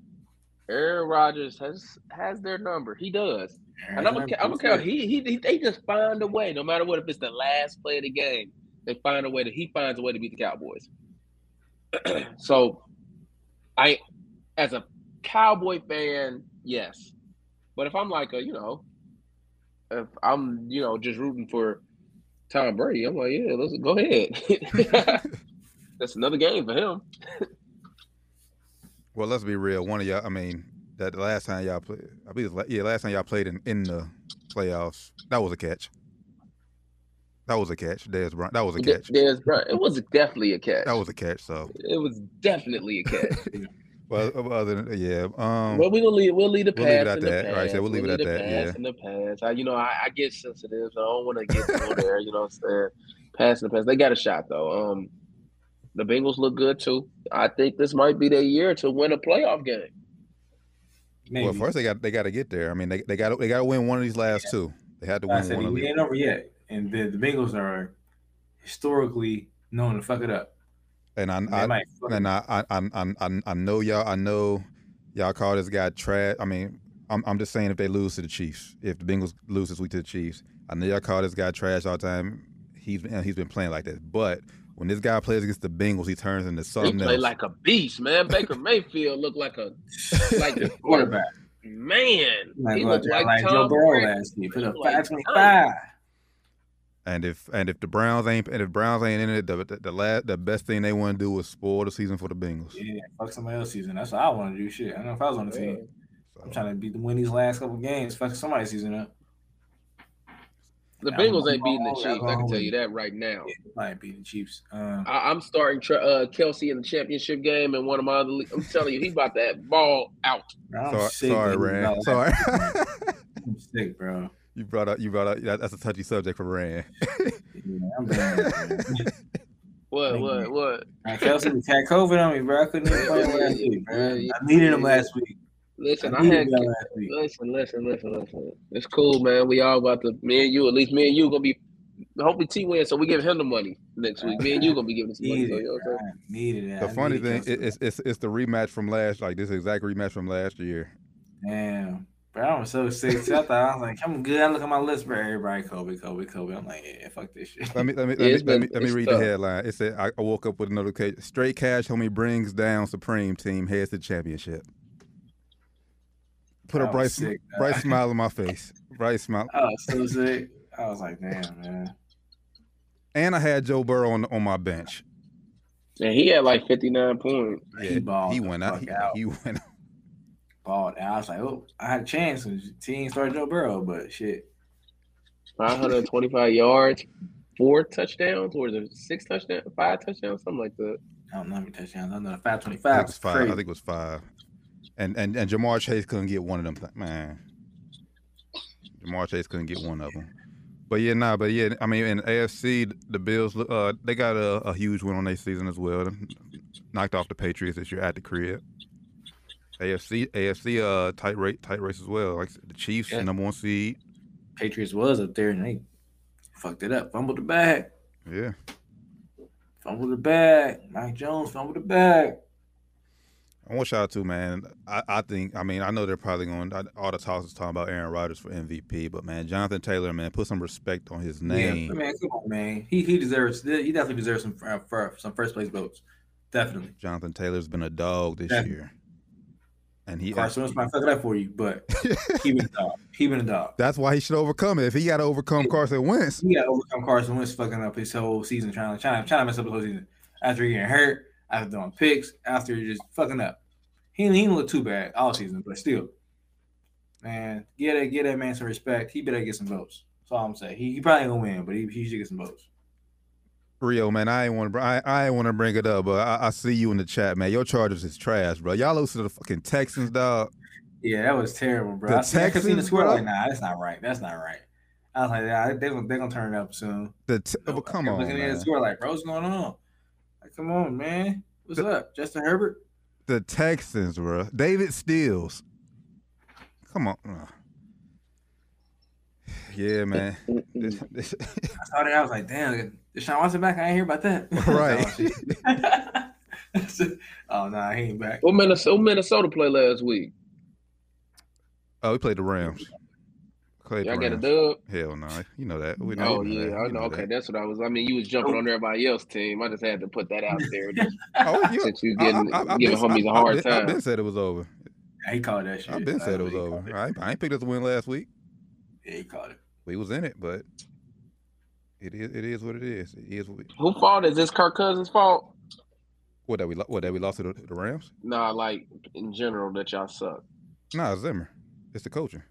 Aaron Rodgers has has their number. He does. And I'm gonna, I'm gonna count. He, he he they just find a way, no matter what. If it's the last play of the game, they find a way to. He finds a way to beat the Cowboys. *clears throat* so, I, as a Cowboy fan, yes. But if I'm like a, you know, if I'm you know just rooting for Tom Brady, I'm like, yeah, let's go ahead. *laughs* *laughs* That's another game for him. Well, let's be real. One of y'all, I mean, that the last time y'all played, I believe, yeah, last time y'all played in, in the playoffs, that was a catch. That was a catch. Dez Bryant, that was a catch. There's, it was definitely a catch. That was a catch. So, it was definitely a catch. *laughs* well, other than yeah, um, well, we gonna leave. We'll leave the We'll leave it past at in the that. past. Right, so we'll leave it at the that, past yeah. In the past, I, you know, I, I get sensitive, so I don't want to get go there. You know what I'm saying? Past in the past. They got a shot though. Um, the Bengals look good too. I think this might be their year to win a playoff game. Maybe. well, first they got they got to get there. I mean, they they got they got to win one of these last two. They had to I win said one of we ain't over yet, and the, the Bengals are historically known to fuck it up. And I, They I might fuck it and I, I, I, I, I- I know y'all. I know y'all call this guy trash. I mean, I'm, I'm just saying if they lose to the Chiefs, if the Bengals lose this week to the Chiefs, I know y'all call this guy trash all the time. He's been, he's been playing like that. But when this guy plays against the Bengals, he turns into He something play else. like a beast, man. Baker Mayfield looked like a like a *laughs* quarterback. man. Like, He looked like, like Joe Burrow last year. Put He up like five twenty five. And if and if the Browns ain't and if Browns ain't in it, the the, the last the best thing they want to do is spoil the season for the Bengals. Yeah, fuck somebody else's season. That's what I want to do. Shit, I don't know if I was on the team. I'm trying to beat them win these last couple games. Fuck somebody's season up. The I'm- Bengals ain't beating the Chiefs. I can tell you that right now. Yeah, might beat the Chiefs. Um, I, I'm starting uh, Kelce in the championship game, and one of my other. le- I'm telling you, he about that ball out. I'm Sorry, sick sorry, that Rand. *laughs* Sorry. I'm sick, bro. You brought up. You brought up. That, that's a touchy subject for Rand. Yeah, I'm done. *laughs* What? Thank What? you. What? Man, Kelce had COVID on me, bro. I couldn't even *laughs* play him last week, bro. Yeah, yeah, I needed him last week. Listen, I I had. him last week. Listen, listen, listen, listen. It's cool, man. We all about to. Me and you, at least me and you, gonna be. Hopefully, T wins, so we give him the money next week. Me and you gonna be giving us money. Needed So, it, you know what I'm saying? Needed it. The funny thing, Kelce. it, it's, it's it's the rematch from last, like this exact rematch from last year. Damn. Bro, I was so sick. I thought I was like, I'm good. I look at my list, bro. Everybody, Kobe, Kobe, Kobe. I'm like, yeah, fuck this shit. Let me let me Yeah, let me, it's let me, let me read tough. the headline. It said I I woke up with a notification. Straight cash homie brings down Supreme team heads to championship. Put a I was bright sick, dog. bright smile on my *laughs* face. Bright smile. I was so sick. I was like, damn, man. And I had Joe Burrow on on my bench. And he had like 59 points. He he went out. fuck He, out. he *laughs* went out. Balled. And I was like, oh, I had a chance. And team started Joe Burrow, but shit. 525 yards, four touchdowns, or is it six touchdowns, five touchdowns, something like that. I don't know how many touchdowns. I don't know the I 525. think it was was five. crazy. I think it was five. And and and Ja'Marr Chase couldn't get one of them. th- Man, Ja'Marr Chase couldn't get one of them. But yeah, nah. But yeah, I mean, in AFC, the Bills, uh, they got a, a huge win on their season as well. Knocked off the Patriots this year at the crib. AFC, AFC, uh, tight rate, tight race as well. Like the Chiefs, Yeah. number one seed. Patriots was up there and they fucked it up. Fumbled the bag. Yeah, Fumbled the bag. Mac Jones fumbled the bag. I want y'all too, man. I, I think, I mean, I know they're probably going. All the talks is talking about Aaron Rodgers for MVP, but man, Jonathan Taylor, man, put some respect on his name. Yeah, man, come on, man. He he deserves. He definitely deserves some uh, for some first place votes. Definitely. Jonathan Taylor's been a dog this Yeah. year, and he. Carson Wentz might fuck it up for you, but he been a dog. He been a dog. *laughs* that's why he should overcome it. If he got to overcome Carson Wentz, He got to overcome Carson Wentz fucking up his whole season, trying to trying, to- trying to mess up his whole season after getting hurt, after throwing picks, after just fucking up. He, he didn't look too bad all season, but still, man, get that get that man some respect. He better get some votes. That's all I'm saying. He, he probably ain't gonna win, but he, he should get some votes. Rio, man, I ain't want to. I, I ain't want to bring it up, but I, I see you in the chat, man. Your Chargers is trash, bro. Y'all lose to the fucking Texans, dog. Yeah, that was terrible, bro. The I, see, I kept seeing the Texans, score bro? like, nah, that's not right. That's not right. I was like, yeah, they're gonna, they gonna turn it up soon. The t- So but come I kept on, looking at the man. score like, bro, what's going on? Like, come on, man. What's up, Justin Herbert? The Texans, bro. David Steels. Come on. Ugh. Yeah, man. This- *laughs* this- *laughs* I saw that. I was like, damn, Deshaun Watson back? I ain't hear about that. *laughs* *laughs* Right. *laughs* oh, no, nah, he ain't back. What Minnesota, what Minnesota play last week? oh, we played the Rams. Played the Y'all got a Rams. dub? Hell no. You know that. We know, Oh you know yeah, that. I know. know Okay, that. that's what I was. I mean, you was jumping on everybody else's team. I just had to put that out there just Oh, you, since you I- getting I- I- I giving been- homies a I- I hard been- I time. been said it was over. Yeah, he called that shit. I've been said it was over. called it. I ain't, I ain't picked up the win last week. Yeah, he called it. We was in it, but it is it is what it is. It is what we, Who fault is this? Kirk Cousins' fault? what that we lo- what that we lost to the, the Rams. Nah, like in general that y'all suck. Nah, Zimmer. It's the coaching.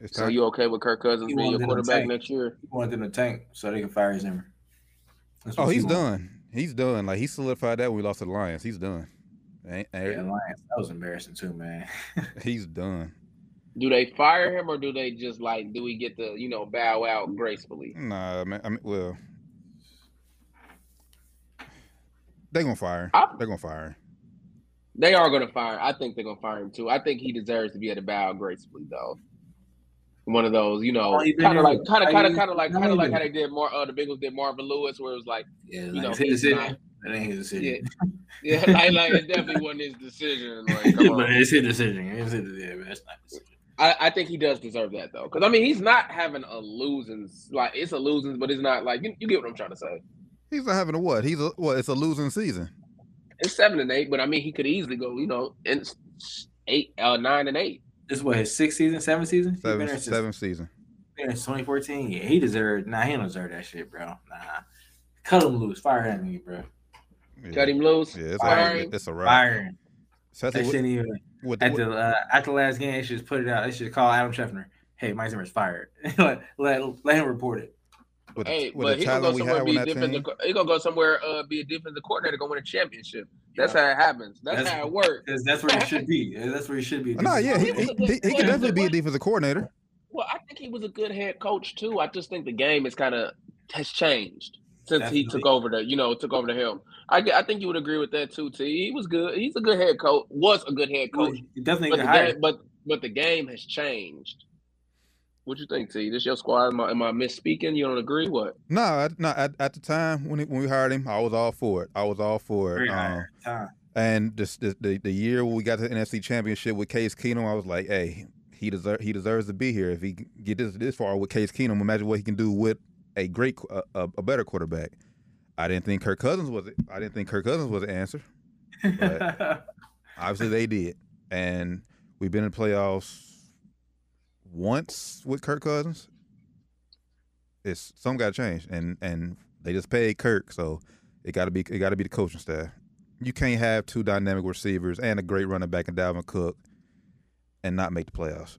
It's So time. you okay with Kirk Cousins He being your wanted them to quarterback next year? He wanted them to tank so they can fire Zimmer. That's oh, he's wanted. done. He's done. Like he solidified that when we lost to the Lions. He's done. Ain't, Yeah, Lions. That was embarrassing too, man. *laughs* he's done. Do they fire him or do they just like do we get to you know bow out gracefully? Nah, man. I mean, well, they gonna fire. I- They're gonna fire. him. They are gonna fire. I think they're gonna fire him too. I think he deserves to be at a bow out gracefully though. One of those, you know, he been kind of like, kind of, kind of, kind of like, kind of like how they did more. Uh, the Bengals did Marvin Lewis, where it was like, Yeah, You like, know, it's his he's decision. not- That ain't his decision. yeah, like, like it definitely wasn't his decision. Like, *laughs* come but it's his decision. It's his decision. but That's not his decision. I, I think he does deserve that though, because I mean he's not having a losing like it's a losing, but it's not like you, you get what I'm trying to say. He's not having a what? He's a what? It's a losing season. It's seven and eight, but I mean he could easily go, you know, in eight, uh, nine and eight. This is what his sixth season, seventh season. He Seven, there since- seventh season. been 2014. Yeah, he deserved. Nah, he don't deserve that shit, bro. Nah, cut him loose. Fire that nigga, bro. Yeah. Cut him loose. Yeah, it's fire a, him. it's a wrap. Fire him. Especially They with, shouldn't even. With, At with- the uh, after the last game, they should just put it out. They should call Adam Schefter. hey, Mike Zimmer's fired. *laughs* let, let let him report it. With, the- Hey, with but the he gonna go somewhere be a that defensive. team. He gonna go somewhere uh be a defensive coordinator, go win a championship. That's Yeah. how it happens. That's, That's- how it works. That's where he should be. That's where he should be. *laughs* No, yeah, he, he, he, he could definitely be a defensive coordinator. Well, I think he was a good head coach too. I just think the game is kind of has changed since he took over the, you know, took over the helm. I, I think you would agree with that too. T. He was good. He's a good head coach. Was a good head coach. He definitely But get the game, but but the game has changed. What do you think, T? This your squad? Am I, am I misspeaking? You don't agree? What? No, I, no. At, at the time when he, when we hired him, I was all for it. I was all for it. Um, and this, this, the the year when we got to the NFC Championship with Case Keenum, I was like, hey, he deserve he deserves to be here. If he can get this this far with Case Keenum, imagine what he can do with a great a, a, a better quarterback. I didn't think Kirk Cousins was It. I didn't think Kirk Cousins was the answer. But- *laughs* Obviously, they did, and we've been in the playoffs once with Kirk Cousins. It's some got to change, and and they just paid Kirk, so it got to be it got to be the coaching staff. You can't have two dynamic receivers and a great running back in Dalvin Cook, and not make the playoffs.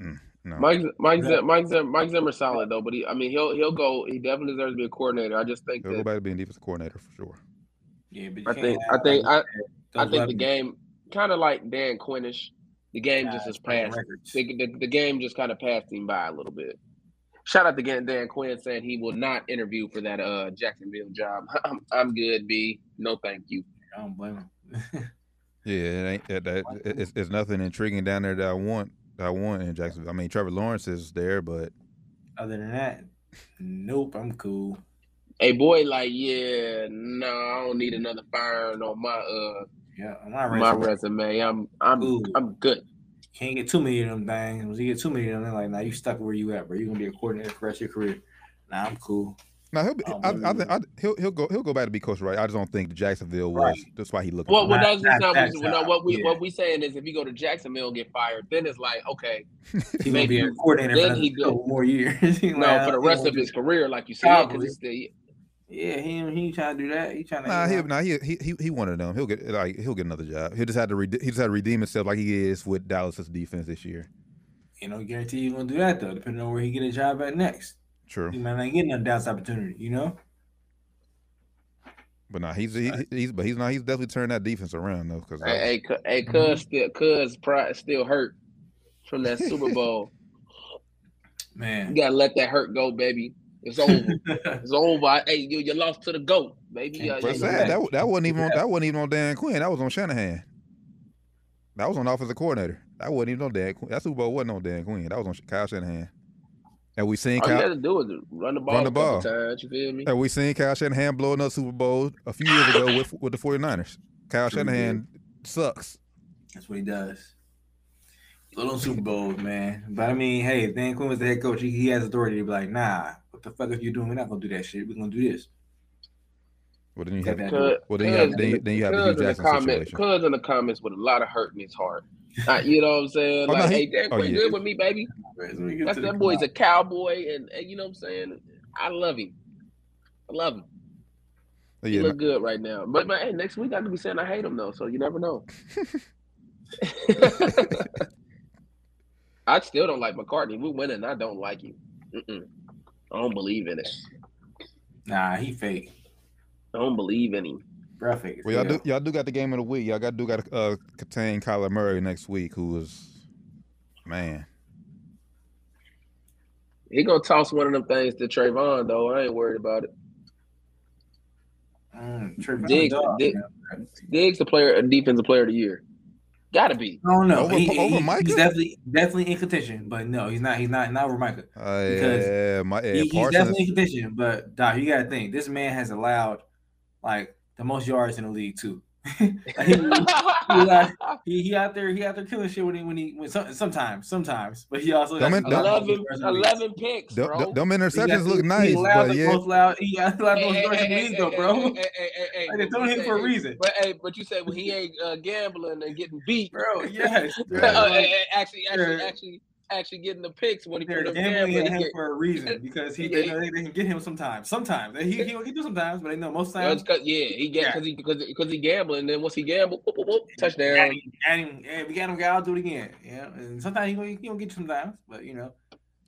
Mm, no, Mike Mike Zim, Mike Zim, Mike Zimmer's solid though, but he, I mean he'll he'll go. He definitely deserves to be a coordinator. I just think he'll go that back to being defensive coordinator for sure. yeah, but you I think I think I, I think the game kind of like Dan Quinnish. The game just has breaking passed. The, the, the game just kind of passed him by a little bit. Shout out to Dan Dan Quinn saying he will not interview for that uh Jacksonville job. *laughs* I'm, I'm good, B. No, thank you. I don't blame him. *laughs* Yeah, it ain't that, that it's, it's nothing intriguing down there that I want that I want in Jacksonville. I mean, Trevor Lawrence is there, but Other than that, nope, I'm cool. Hey, boy, like yeah, no, I don't need another firing on my uh Yeah, I'm my resume. I'm I'm Ooh. I'm good. Can't get too many of them things. Once you get too many of them, they're like, nah, you stuck where you at, bro. You're gonna be a coordinator for the rest of your career. Nah, I'm cool. No, he'll be. Oh, I, um, I think I, he'll he'll go he'll go back to be coach right. I just don't think Jacksonville was. Right. That's why he looked. Well, well, him. that's just not not that what, no, job, what we yeah. what we saying is if you go to Jacksonville and get fired, then it's like okay, *laughs* He's gonna be a Maybe. coordinator Then he another good. more years. *laughs* He no, like, for the rest of his career, like you said, because Probably. it's the Yeah, he he ain't trying to do that. He trying to. Nah, he know, nah, he he he he one of them. He'll get like he'll get another job. He just had to rede- he just had to redeem himself like he is with Dallas's defense this year. you know, guarantee he's gonna do that though, depending on where he get a job at next. True, He might not get another downside opportunity. You know. but nah, he's he, he's but he's not. He's definitely turned that defense around though. Because hey, hey, cu- hey, Mm-hmm. cuz still cuz pride still hurt from that Super *laughs* Bowl. Man, you gotta let that hurt go, baby. It's over. *laughs* it's over. I- Hey, you you lost to the goat, baby. Uh, but you- sad that that wasn't even on, that wasn't even on Dan Quinn. That was on Shanahan. That was on offensive coordinator. That wasn't even on Dan. Quinn. That Super Bowl wasn't on Dan Quinn. That was on Kyle Shanahan. And we seen all you Kyle. gotta do is run the ball Run the ball. times. You feel me? And we seen Kyle Shanahan blow another Super Bowl a few years ago with with the 49ers. Kyle True, Shanahan sucks. That's what he does. Little Super Bowls, man. But I mean, hey, if Dan Quinn was the head coach, he, he has authority to be like, nah, what the fuck are you doing? We're not gonna do that shit. We're gonna do this. Well, then you have that. Cuz- well then you have cuz then you, then you have the cuz Hue in the Jackson comment, situation. cuz in the comments with a lot of hurt in his heart. You know what I'm saying? Oh, no, like, he- hey, Dan oh, yeah. good with me, baby. That's that boy's a cowboy, and, and you know what I'm saying. I love him. I love him. Oh, he Yeah, look good right now. But, but hey, next week I could be saying I hate him though, so you never know. *laughs* I still don't like McCarthy. We're winning. I don't like him. Mm-mm. I don't believe in it. Nah, he fake. I don't believe in him. Bro, fake. Well, y'all hell. do y'all do got the game of the week. Y'all got do got to uh, contain Kyler Murray next week, who is man. He gonna toss one of them things to Trevon though. I ain't worried about it. Mm, Trevon Diggs, dog, Diggs, man. Diggs the player, a defensive player of the year. Gotta be. I don't know. Over- He- over he- Micah? He's definitely definitely in contention, but no, he's not. He's not not over Micah. Uh, Because yeah, my yeah, He- he's definitely in contention, but Doc, you gotta think this man has allowed like the most yards in the league too. *laughs* Like, he, he, *laughs* like, he, he out there he out there killing shit when he when he when some, sometimes sometimes, but he also Don't has men- allowed the 11, in 11 picks, Them, bro. them- them interceptions got- look he nice, allowed but the yeah, most loud. He allowed the Hey, most hey, yards in the hey, league, hey, though, bro. hey, hey, hey, hey, Like, they're him for a reason. But hey, but you say when he ain't uh, gambling and getting beat. Bro, *laughs* yes. Right. Uh, hey, hey, actually, actually, Yeah. actually, actually getting the picks when he They're put gambling gambling. at him get- for a reason *laughs* because he they, know they can get him sometimes. Sometimes he he will get you sometimes, but they know most Well, it's yeah, he get Yeah. because he because because he gambling. And then once he gamble, whoop, whoop, whoop, Got touchdown. him, got him, yeah, we got him, guy. I'll do it again. Yeah, and sometimes he gonna he gonna get you sometimes, but you know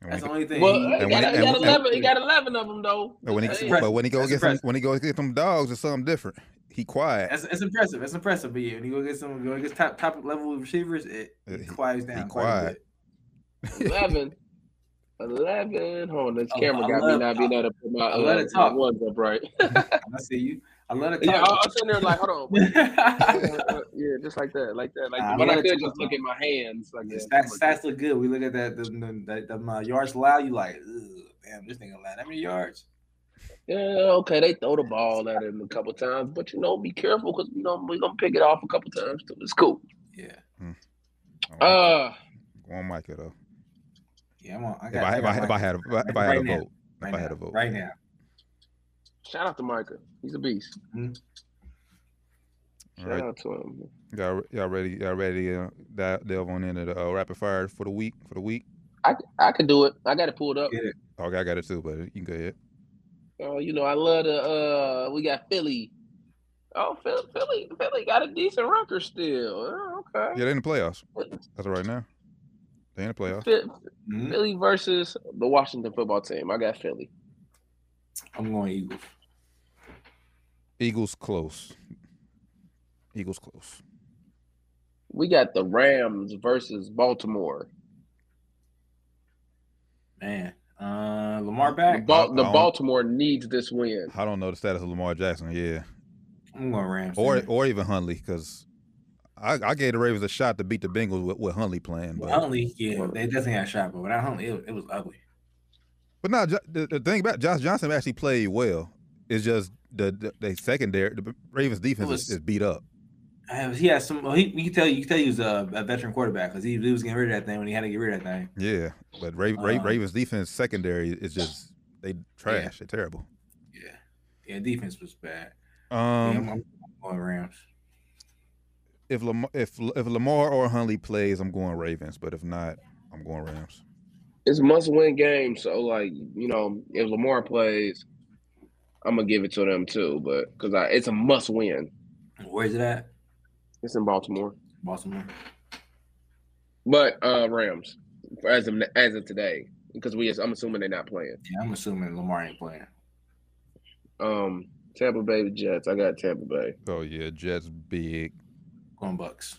that's the only thing. Well, He- he got, he he- got and- eleven. He got eleven of them though. But when he, That's Hey, impressive. but when he go That's get some, when he go get them dogs, it's something different. He quiet. That's it's impressive. It's impressive. But yeah, when you go get some, go get top top level receivers, it, Uh, it he- quiets down quite a quiet. Bit. 11. 11. Hold on, this Oh, camera I got love- me not being able to put my, I love uh, it my ones up right. *laughs* I *laughs* see you. I love it. yeah, I, I'm sitting there like, hold on. Uh, yeah, just like that, like that, like. Nah, I but I could just look at my hands, like The that. stats, stats look good. We look at that. The, the, the, the uh, yards allowed. You like, Ugh, damn, this thing allowed that many yards. Yeah, okay, they throw the ball at him a couple times, but you know, be careful because you know we're gonna pick it off a couple times too. It's cool. Yeah, Oh, Uh, go on Micah though. Yeah. I'm on. I If got, I, if I, if I had a, if I, had a vote, right if I had a vote, right now. shout out to Micah. He's a beast. All Shout right, out to him. y'all, y'all ready? Y'all ready? to Uh, dive, delve on into the uh, rapid fire for the week. For the week. I I could do it. I got it pulled up. Get it. Okay, I got it too, but you can go ahead. Oh, you know, I love the uh we got Philly. Oh, Philly, Philly, Philly got a decent record still. Oh, okay. Yeah, they're in the playoffs. That's right now. They in the playoffs. Phil- Mhm. Philly versus the Washington football team. I got Philly. I'm going Eagles. Eagles close. Eagles close. We got the Rams versus Baltimore. Man, uh, Lamar back. Bal- I- the Baltimore needs this win. I don't know the status of Lamar Jackson. Yeah, I'm going Rams. or man. or even Huntley because I, I gave the Ravens a shot to beat the Bengals with, with Huntley playing, but Huntley, yeah, they definitely had a shot, but without Huntley, it, it was ugly. but now the, the thing about Josh Johnson actually played well. It's just the the, the secondary, the Ravens defense was- is, beat up. He has some. Well, he, you can tell you can tell he was a, a veteran quarterback because he, he was getting rid of that thing when he had to get rid of that thing. Yeah, but Ra- Uh, Ravens defense secondary is just they trash. They're terrible. Yeah, yeah, defense was bad. Um, yeah, I'm, I'm going Rams. If Lamar, if if Lamar or Huntley plays, I'm going Ravens. But if not, I'm going Rams. It's a must win game. So like, you know, if Lamar plays, I'm gonna give it to them too. But because it's a must win. Where's it at? It's in Baltimore. Baltimore. But uh Rams as of as of today. Because we I'm assuming they're not playing. Yeah, I'm assuming Lamar ain't playing. Um Tampa Bay Jets. I got Tampa Bay. Oh yeah, Jets big. Going Bucks.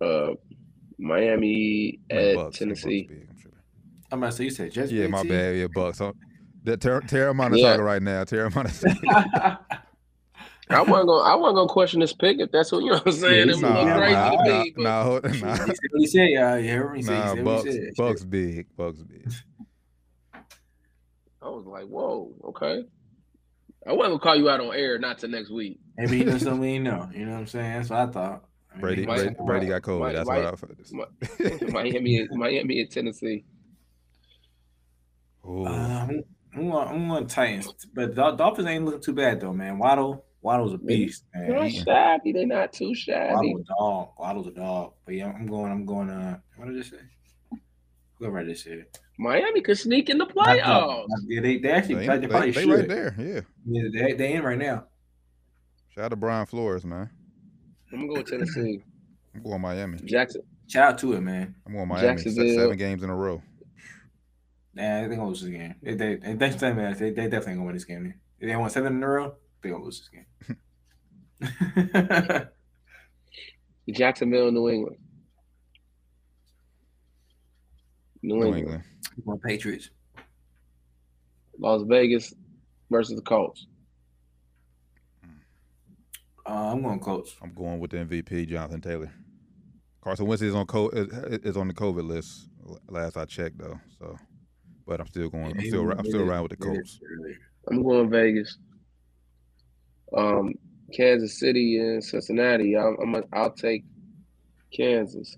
Uh Miami I at Bucks, Bucks Tennessee. big, I'm sure. I'm about to say you said Jets. Yeah, my team? bad. Yeah, Bucks. So, that Ter- Terramana Yeah. talking right now. Terramana. *laughs* I wasn't gonna I wasn't gonna question this pick if that's what you know what I'm saying. Yeah, it was nah, a crazy nah, to nah, me. but- nah, hold- he nah, said what he said. Yeah, you heard what he said. He nah, said what Bucks, he said. Bucks big, Bucks big. I was like, whoa, okay. I wasn't gonna call you out on air, not to next week. Maybe he knows something we ain't know. You know what I'm saying? That's what I thought. I mean, Brady, Brady, Brady got cold. Why- That's why- what I. Thought. Miami, Miami, and Tennessee. Ooh. Uh, I'm, I'm going, I'm going Titans, but the Dolphins ain't looking too bad though, man. Waddle, Waddle's a beast, They're not shabby. They're not too shabby. Waddle's a dog. Waddle's a dog. But yeah, I'm going. I'm going. Uh, what did I say? Whoever I just said. Miami could sneak in the playoffs. Yeah, they, they actually they, they, they, probably they should. right there. Yeah. Yeah, they, they in right now. Shout out to Brian Flores, man. I'm gonna go with Tennessee. I'm going Miami. Jackson. Shout out to it, man. I'm going Miami. Se- Jacksonville. Seven games in a row. Nah, they gonna lose this game. They they they, they, they, they definitely gonna win this game. If they won seven in a row, they gonna lose this game. *laughs* Jacksonville, New England. New, New England. England. Patriots. Las Vegas versus the Colts. Uh, I'm going Colts. I'm going with the MVP, Jonathan Taylor. Carson Wentz is on co- is, is on the COVID list. Last I checked, though. So, but I'm still going. I'm still. I'm still around with the Colts. I'm going Vegas. Um, Kansas City and Cincinnati. I'm, I'm a, I'll take Kansas.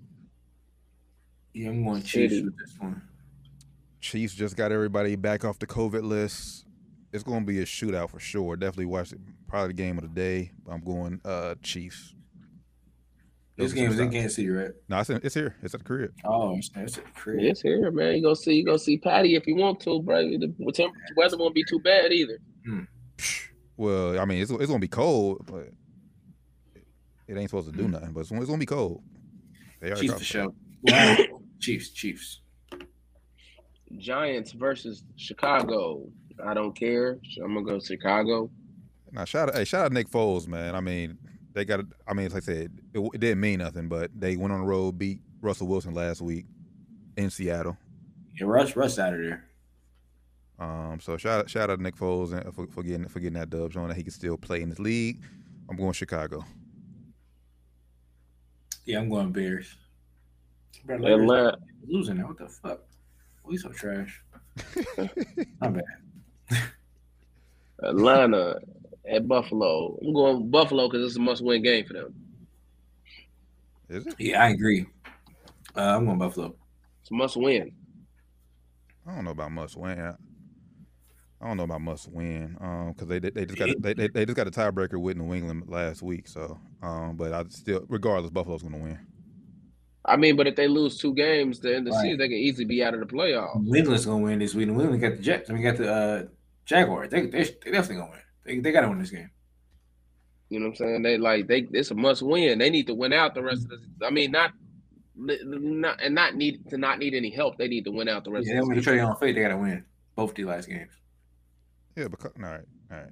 Yeah, I'm going Chiefs with this one. Chiefs just got everybody back off the COVID list. It's going to be a shootout for sure. Definitely watch it. Probably the game of the day. I'm going uh Chiefs. This game is in Kansas City, right? No, it's, in, it's here. It's at the crib. Oh, it's, it's at the crib. It's here, man. You go see, you go see Patty if you want to, bro. The temperature weather won't be too bad either. Well, I mean, it's, it's gonna be cold, but it ain't supposed to do nothing. But it's, it's gonna be cold. They already Chiefs talked for sure. Chiefs, Chiefs. Giants versus Chicago. I don't care. I'm gonna go Chicago. it. Now, shout out, hey, shout out Nick Foles, man. I mean, they got. I mean, like I said, it, it didn't mean nothing, but they went on the road, beat Russell Wilson last week in Seattle. Yeah, Russ, Russ out of there. Um, so shout out, shout out to Nick Foles and for, for getting for getting that dub, showing that he can still play in this league. I'm going Chicago. Yeah, I'm going Bears. Bro, Lakers Atlanta, losing now. What the fuck? We so trash. *laughs* My bad. Atlanta at Buffalo. I'm going Buffalo because it's a must-win game for them. Is it? Yeah, I agree. Uh, I'm going Buffalo. It's a must-win. I don't know about must win. I, I don't know about must win. Um, because they, they they just got they, they they just got a tiebreaker with New England last week. So um, but I still regardless, Buffalo's gonna win. I mean, but if they lose two games, then the Right. season they can easily be out of the playoffs. New England's gonna win this week. New England got the Jets. I mean, got the uh, Jaguars. They, they they definitely gonna win. They they gotta win this game. You know what I'm saying? They like they it's a must win. They need to win out the rest of the. I mean, not not and not need to not need any help. They need to win out the rest Yeah, they of want the to trade on faith. They gotta win both the last games. Yeah, because all right, all right,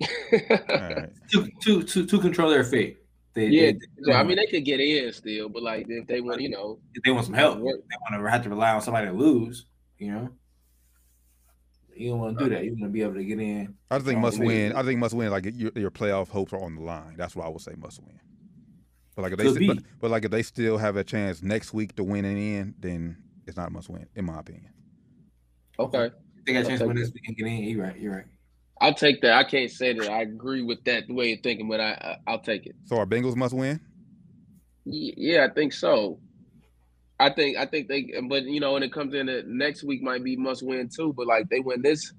season. *laughs* all right. To to to, to control their fate. They, yeah, they, so, I mean they could get in still, but like if they want, you know, if they want some help. They want to have to rely on somebody to lose. You know, you don't want to do that. You want to be able to get in. I just think must man. win. I think must win. Like your, your playoff hopes are on the line. That's why I would say must win. But like if they, st- but, but like if they still have a chance next week to win and in, then it's not a must win, in my opinion. okay, If they got a chance to I'll win take this week and get in. You're right. You're right. I'll take that. I can't say that I agree with that the way you're thinking, but I, I I'll take it. So our Bengals must win. Y- Yeah, I think so. I think I think they, but you know, when it comes in, that next week might be must win too. But like they win this,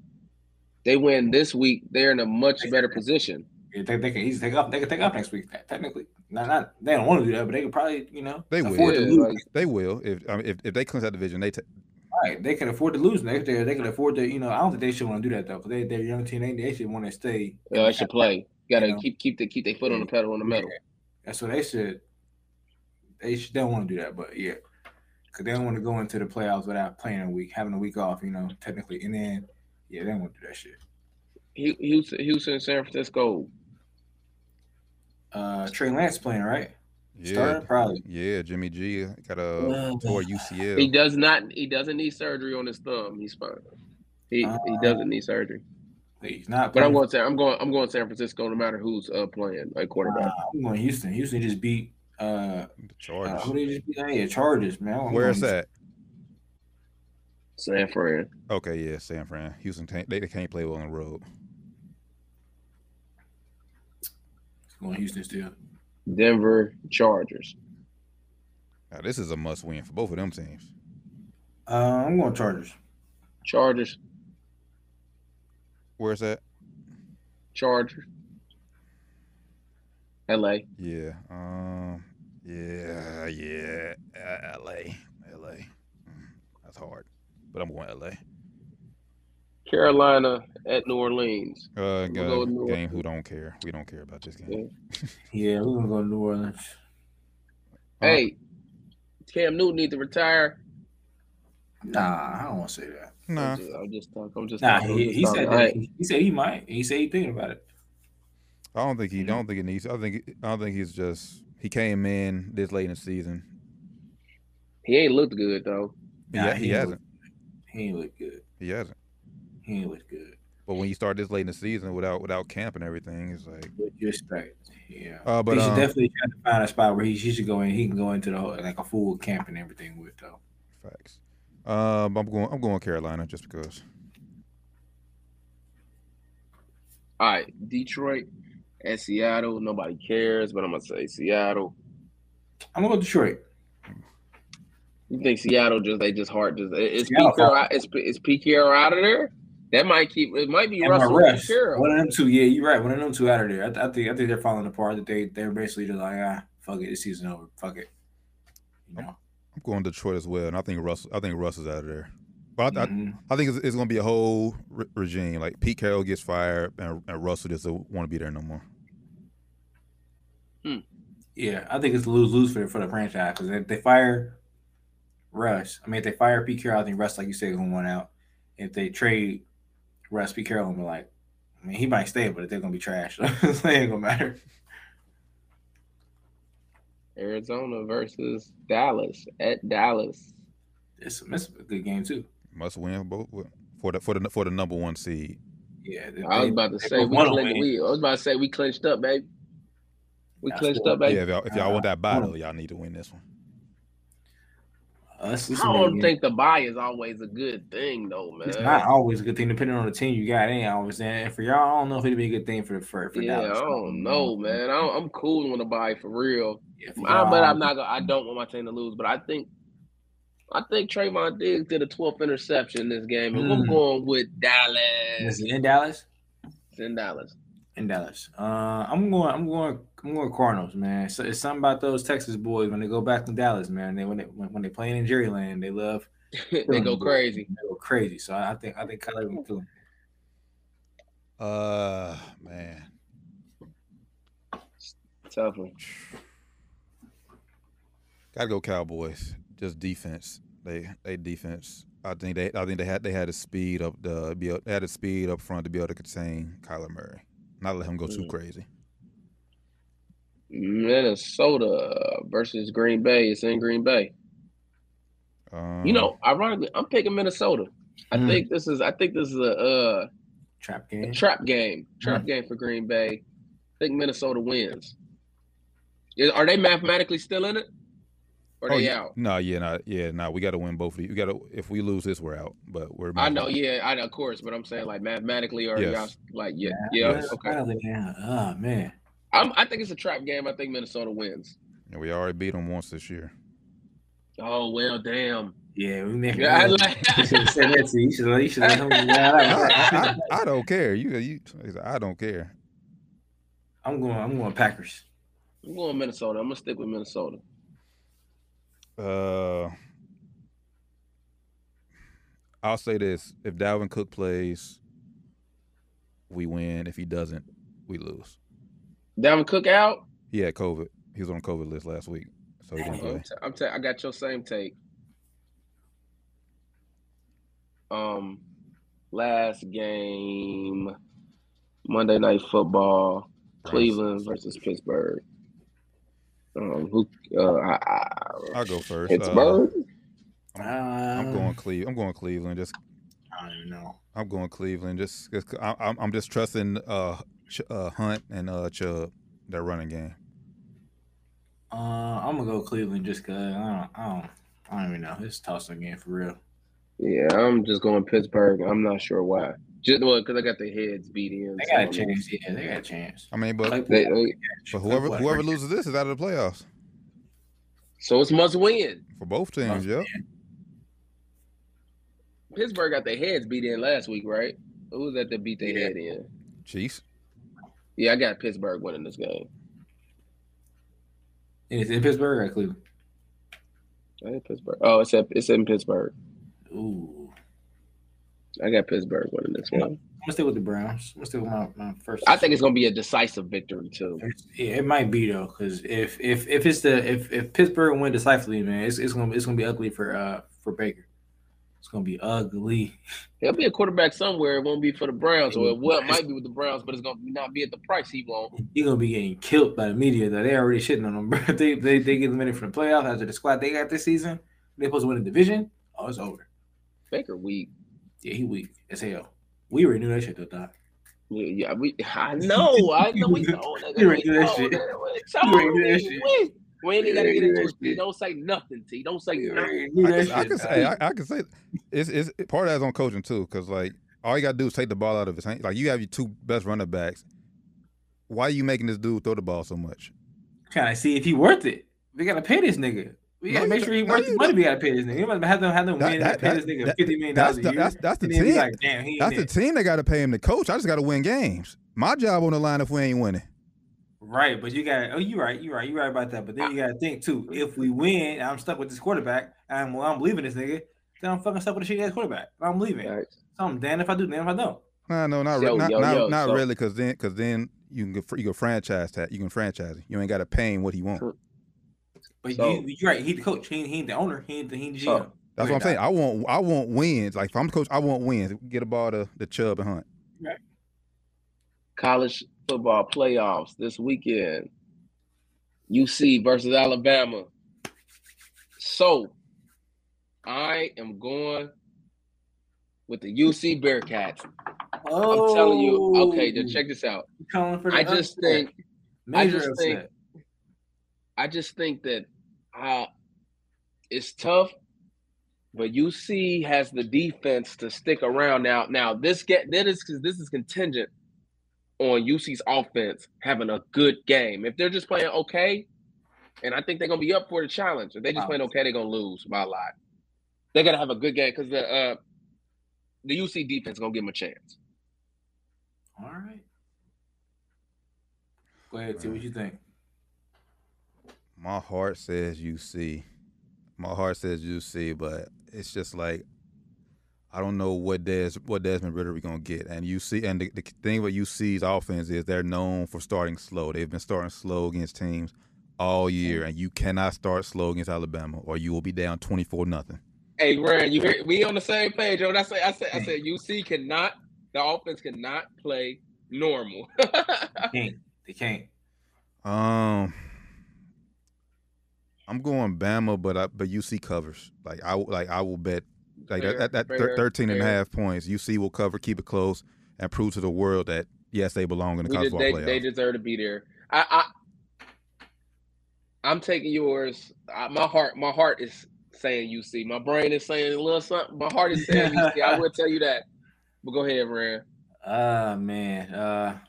they win this week, they're in a much better position. Yeah, they, they can easily take off. They can take off next week. Technically, not not. They don't want to do that, but they could probably, you know, They will. to Yeah, lose. like- They will if I mean, if, if they clinch that division. They ta- Right, they can afford to lose next year. They can afford to, you know. I don't think they should want to do that though, because they they're young team. They, they should want to stay. Yeah, I should play. Got to You know? keep keep the keep their foot on the pedal on the metal. That's what they should. They should. They don't want to do that, but yeah, because they don't want to go into the playoffs without playing a week, having a week off. You know, technically, and then yeah, they don't want to do that shit. Hu- Houston, Houston, San Francisco. Uh, Trey Lance playing right? yeah, Starting probably. yeah. Jimmy G got a Uh, UCL. He does not. He doesn't need surgery on his thumb. He's fine. He he Uh, doesn't need surgery. He's not. But I'm playing. going. San, I'm going. I'm going San Francisco. No matter who's uh, playing like quarterback. Uh, I'm going Houston. Houston just beat. Uh, The uh Chargers. who they just beat? Yeah, Chargers, man. Where's that? San Fran. Okay, yeah, San Fran. Houston can't they, they can't play well on the road. Houston. Going Houston still. Denver Chargers. Now this is a must win for both of them teams. Uh, I'm going Chargers. Chargers. Where's that? Chargers. L.A. Yeah. Um. Yeah. Yeah. Uh, L.A. L.A. Mm, that's hard, but I'm going L.A. Carolina at New Orleans. Uh, We'll go, go with New game. Who don't care? We don't care about this game. Yeah, we're gonna go to New Orleans. Uh, Hey, Cam Newton need to retire. Nah, I don't want to say that. Nah. I'm just, I'm just talking. I'm just Nah, talking. He, he said that. right. He said he might. He said he thinking about it. I don't think he. I don't think it needs. I think. I don't think he's just. He came in this late in the season. He ain't looked good though. Nah, yeah, he, ain't hasn't. look- He ain't look good. He hasn't. He ain't look good. But when you start this late in the season without without camp and everything, it's like. With respect, yeah. Uh, but he should um, definitely try to find a spot where he, he should go in. He can go into the whole, like a full camp and everything with though. Facts. Um, I'm going. I'm going Carolina just because. All right, Detroit at Seattle. Nobody cares, but I'm gonna say Seattle. I'm gonna go Detroit. You think Seattle just they just hard just it's Seattle Pete Carroll out, is, is Pete Carroll out of there? That might keep. It might be And Russell my and one of them two. Yeah, you're right. One of them two out of there. I, th- I think I think they're falling apart. That they they're basically just like ah fuck it, this season over. Fuck it. You know. I'm going Detroit as well, and I think Russ. I think Russ is out of there. But I, Mhm. I, I think it's, it's going to be a whole re- regime. Like Pete Carroll gets fired, and, and Russell doesn't want to be there no more. Hmm. Yeah, I think it's lose lose for for the franchise because if they fire Russ, I mean, if they fire Pete Carroll, I think Russ, like you said, is gonna want out. If they trade Russ, Pete Carroll, gonna be like, I mean, he might stay, but they're gonna be trash. so *laughs* it ain't gonna matter. Arizona versus Dallas at Dallas. It's, it's a good game too. Must win both for the for the for the number one seed. Yeah, they- I was about to say we, clinched, we I was about to say we clinched up, baby. We That's clinched what- up, baby. Yeah, if y'all, if y'all want that Uh, battle, y'all need to win this one. Us, I don't good think the buy is always a good thing, though, man. It's not always a good thing, depending on the team you got. It ain't always. And for y'all, I don't know if it'd be a good thing for for, for yeah, Dallas. I don't know, man. I don't, I'm cool on the buy for real. Yeah, for I, y'all, but I'm not. Gonna, I don't want my team to lose. But I think, I think Trevon Diggs did a 12th interception in this game, and I'm Mm. going with Is Dallas. it in Dallas? It's in Dallas. In Dallas. Uh, I'm going. I'm going. I'm going Cardinals, man. So it's something about those Texas boys when they go back to Dallas, man. They when they when, when they playing in Jerryland, they love *laughs* they go crazy. They go crazy. So I think I think Kyler will kill him. Uh, man, Tough one. gotta go Cowboys. Just defense. They they defense. I think they I think they had they had the speed up the be able- they had the speed up front to be able to contain Kyler Murray. Not let him go too Mm. crazy. Minnesota versus Green Bay. It's in Green Bay. Um, You know, ironically, I'm picking Minnesota. I Mm. think this is. I think this is a, uh, Trap a game. trap game. Trap game for Green Bay. I think Minnesota wins. Is- Are they mathematically still in it? Or Oh, they yeah. out? No, yeah, not yeah, no. We got to win both of these. We got to. If we lose this, we're out. But we're. I know, yeah, I know, of course, but I'm saying like mathematically, or Yes. y'all like yeah, yeah, Yes, okay. finally, yeah. Oh man. I'm, I think it's a trap game. I think Minnesota wins. And we already beat them once this year. Oh well, damn. Yeah, we make Yeah, *laughs* I like. *laughs* You should said that to you. You should. You should have. I, I, I don't care. You, you. I don't care. I'm going. I'm going Packers. I'm going Minnesota. I'm gonna stick with Minnesota. Uh, I'll say this: if Dalvin Cook plays, we win. If he doesn't, we lose. Dalvin Cook out. He had COVID. He was on the COVID list last week, so he didn't I'm, play. t- I'm t- I got your same take. Um, last game, Monday Night Football, Cleveland versus Pittsburgh. Um, who? Uh, I, I, I'll go first. Uh, Pittsburgh. Uh, I'm going Cleve. I'm going Cleveland. Just I don't even know. I'm going Cleveland. Just, just I, I'm I'm just trusting uh, uh Hunt and uh Chubb that running game. Uh, I'm gonna go Cleveland just cause I don't. I don't. I don't even know. It's a toss again for real. yeah, I'm just going Pittsburgh. I'm not sure why. Just well, because I got their heads beat in. They got I a mean, chance. Yeah, they got a chance. I mean, but Claypool- They, they, but whoever whoever loses this is out of the playoffs so it's must win. for both teams. Yep. Pittsburgh got their heads beat in last week, right? Who was that that beat their Yeah. head in? Chiefs. Yeah, I got Pittsburgh winning this game. And it's in Pittsburgh or Cleveland. I Pittsburgh. Oh, it's at, it's in Pittsburgh. Ooh, I got Pittsburgh winning this one. I'm gonna stay with the Browns. I'm gonna stay with my, my first. I think it's gonna be a decisive victory too. Yeah, it might be though, because if if if it's the if if Pittsburgh win decisively, man, it's, it's gonna it's gonna be ugly for uh for Baker. It's gonna be ugly. There'll be a quarterback somewhere. It won't be for the Browns, or well, it might be with the Browns, but it's gonna not be at the price he won't. You're gonna be getting killed by the media. Though they already shitting on them. Bro. *laughs* They they they get eliminated from the playoffs after the squad they got this season. They supposed to win the division. Oh, it's over. Baker weak. Yeah, he weak as hell. We already knew that shit though, Doc. Yeah, yeah, we. I know. I know. We know. *laughs* nigga, You we already knew that shit. we You already knew that shit. we- We ain't even gotta get into knew it. shit. Don't say nothing, T. Don't say nothing. I can, I can say I, I can say it's, it's part of that's on coaching too, because like all you gotta do is take the ball out of his hand. Like you have your two best running backs. Why are you making this dude throw the ball so much? Trying to see if he worth it. We gotta pay this nigga. We gotta No, make sure he don't- no, worth the money. don't. We gotta pay this nigga. You must have them have them That- win that- and pay this nigga that- fifty million dollars a year. that's- that's the And then be team. Like, damn, he That's the ain't team that got to pay him to coach. I just got to win games. My job on the line if we ain't winning. Right, but you got oh, you right, you right, you right about that. But then you gotta think too. If we win, I'm stuck with this quarterback. and I'm, I'm leaving this nigga. Then I'm fucking stuck with a shitty ass quarterback. I'm leaving. Right. So I'm damned if I do, damn if I don't. No, no, not Yo, re- not yo, not, yo, not so- really, because then because then you can go, you can franchise that. You can franchise it. You ain't got to pay him what he wants. But So- you, you're right. He the coach. He, he ain't the owner. He ain't the he ain't the GM. So- That's Go what I'm saying. ahead, I want I want wins. Like if I'm the coach, I want wins. Get a ball to the Chubb and Hunt. College football playoffs this weekend. UC versus Alabama. So I am going with the UC Bearcats. Oh, I'm telling you. Okay, then oh. check this out. You calling for the I just upset. think Major just think- upset. I just think that uh, it's tough, but UC has the defense to stick around. Now, now this get that is because this is contingent on UC's offense having a good game. If they're just playing okay, and I think they're gonna be up for the challenge. If they just Wow. playing okay, they're gonna lose by a lot. They're gonna have a good game because the uh, the UC defense gonna give them a chance. All right. Go ahead, T. What do you think? My heart says UC. My heart says UC, but it's just like I don't know what Des what Desmond Ridder we gonna get. And UC and the, the thing about UC's offense is they're known for starting slow. They've been starting slow against teams all year, and you cannot start slow against Alabama, or you will be down twenty four nothing. Hey, Ryan, you hear we on the same page? Yo, I say, I said, I said, UC cannot, the offense cannot play normal. *laughs* Can't. They can't. Um, I'm going Bama, but I, but UC covers. Like I like I will bet like Fair, that, that, that fair, thir- 13 and a half points. UC will cover, keep it close, and prove to the world that yes, they belong in the we college did, football they, playoff. they deserve to be there. I, I, I'm taking yours. I, my heart, my heart is saying UC. My brain is saying a little something. My heart is saying UC. I will *laughs* tell you that. But go ahead, Ryan. Ah man. Uh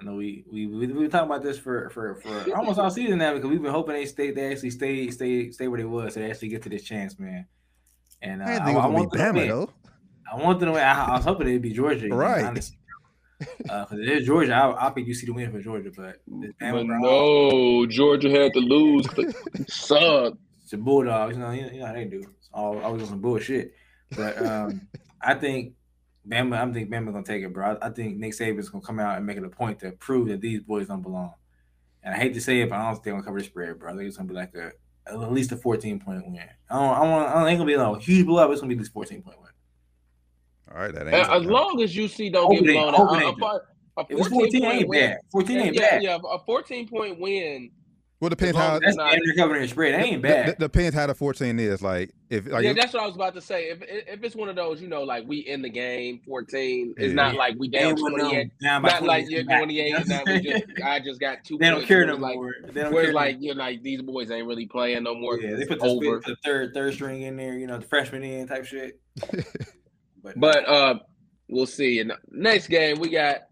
I know we we we we been talking about this for for for almost all season now because we've been hoping they stay they actually stay stay stay where they was so they actually get to this chance, man. And uh, I didn't think it was gonna want them to win. though. I want them to win. I, I was hoping it'd be Georgia, you know, Right. honestly. *laughs* Uh, it is Georgia. I, I'll pick UC to win for Georgia, but Bama, But no, Georgia had to lose. Suck. *laughs* It's the Bulldogs, you know, you know, you know how they do. It's all always on some bullshit. But um, I think Bama, I'm think Bama gonna take it, bro. I, I think Nick Saban's gonna come out and make it a point to prove that these boys don't belong. And I hate to say it, but I don't think they're gonna cover the spread, bro. I think it's gonna be like a at least a 14 point win. I don't, I want, I don't ain't gonna be like a huge blowout. but It's gonna be at least 14 point win. All right, that ain't As long as UC don't get blown hope out, it a, a, a was 14 14 point ain't win. bad. 14 Yeah, ain't yeah, bad. yeah, a 14 point win. Well depends how That's not- damn near covering the spread. That ain't bad. d- depends how the 14 is. Like if like yeah, if- that's what I was about to say. If if it's one of those, you know, like we in the game, 14, it's Yeah. not like we They down ain't one 28. Not like you're 28 you know and what now I'm just saying? *laughs* I just got two They don't care It no was like, more. They don't Whereas care like you're like these boys ain't really playing no more. more. yeah, 'cause they put the, over. the third third string in there, you know, the freshman in type shit. *laughs* But, But uh, we'll see. And next game we got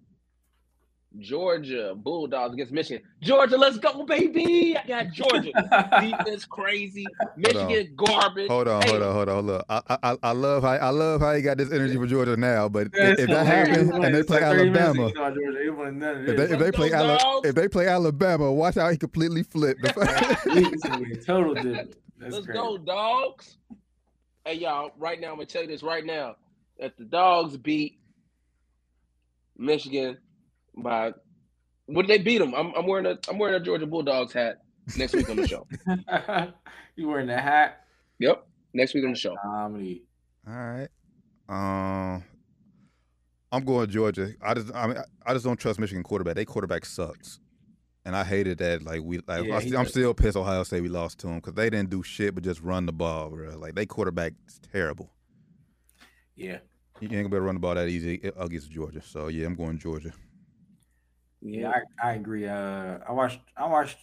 Georgia Bulldogs against Michigan. Georgia, let's go, baby! I got Georgia. *laughs* Defense crazy. Michigan garbage. hold on, Hey, hold on, hold on, hold on. I, I I love how I love how you got this energy for Georgia now, but That's if that happens and they play like Alabama, Georgia, it wasn't none of if they, if they play Ala- if they play Alabama, watch how he completely flipped. It's gonna be a total different. Let's crazy. go, dogs. Hey, y'all, right now, I'm going to tell you this right now. If the dogs beat Michigan by, what did they beat them? I'm, I'm wearing a I'm wearing a Georgia Bulldogs hat next week on the show. *laughs* you wearing the hat? Yep, next week on the show. Comedy. All right. Um, I'm going Georgia. I just, I mean, I just don't trust Michigan quarterback. They quarterback sucks, and I hated that. Like we, like Yeah, I, I'm does. still pissed Ohio State we lost to them because they didn't do shit but just run the ball, bro. Like they quarterback is terrible. Yeah. You ain't gonna be able to run the ball that easy against Georgia. So yeah, I'm going Georgia. Yeah, I, I agree. Uh, I watched I watched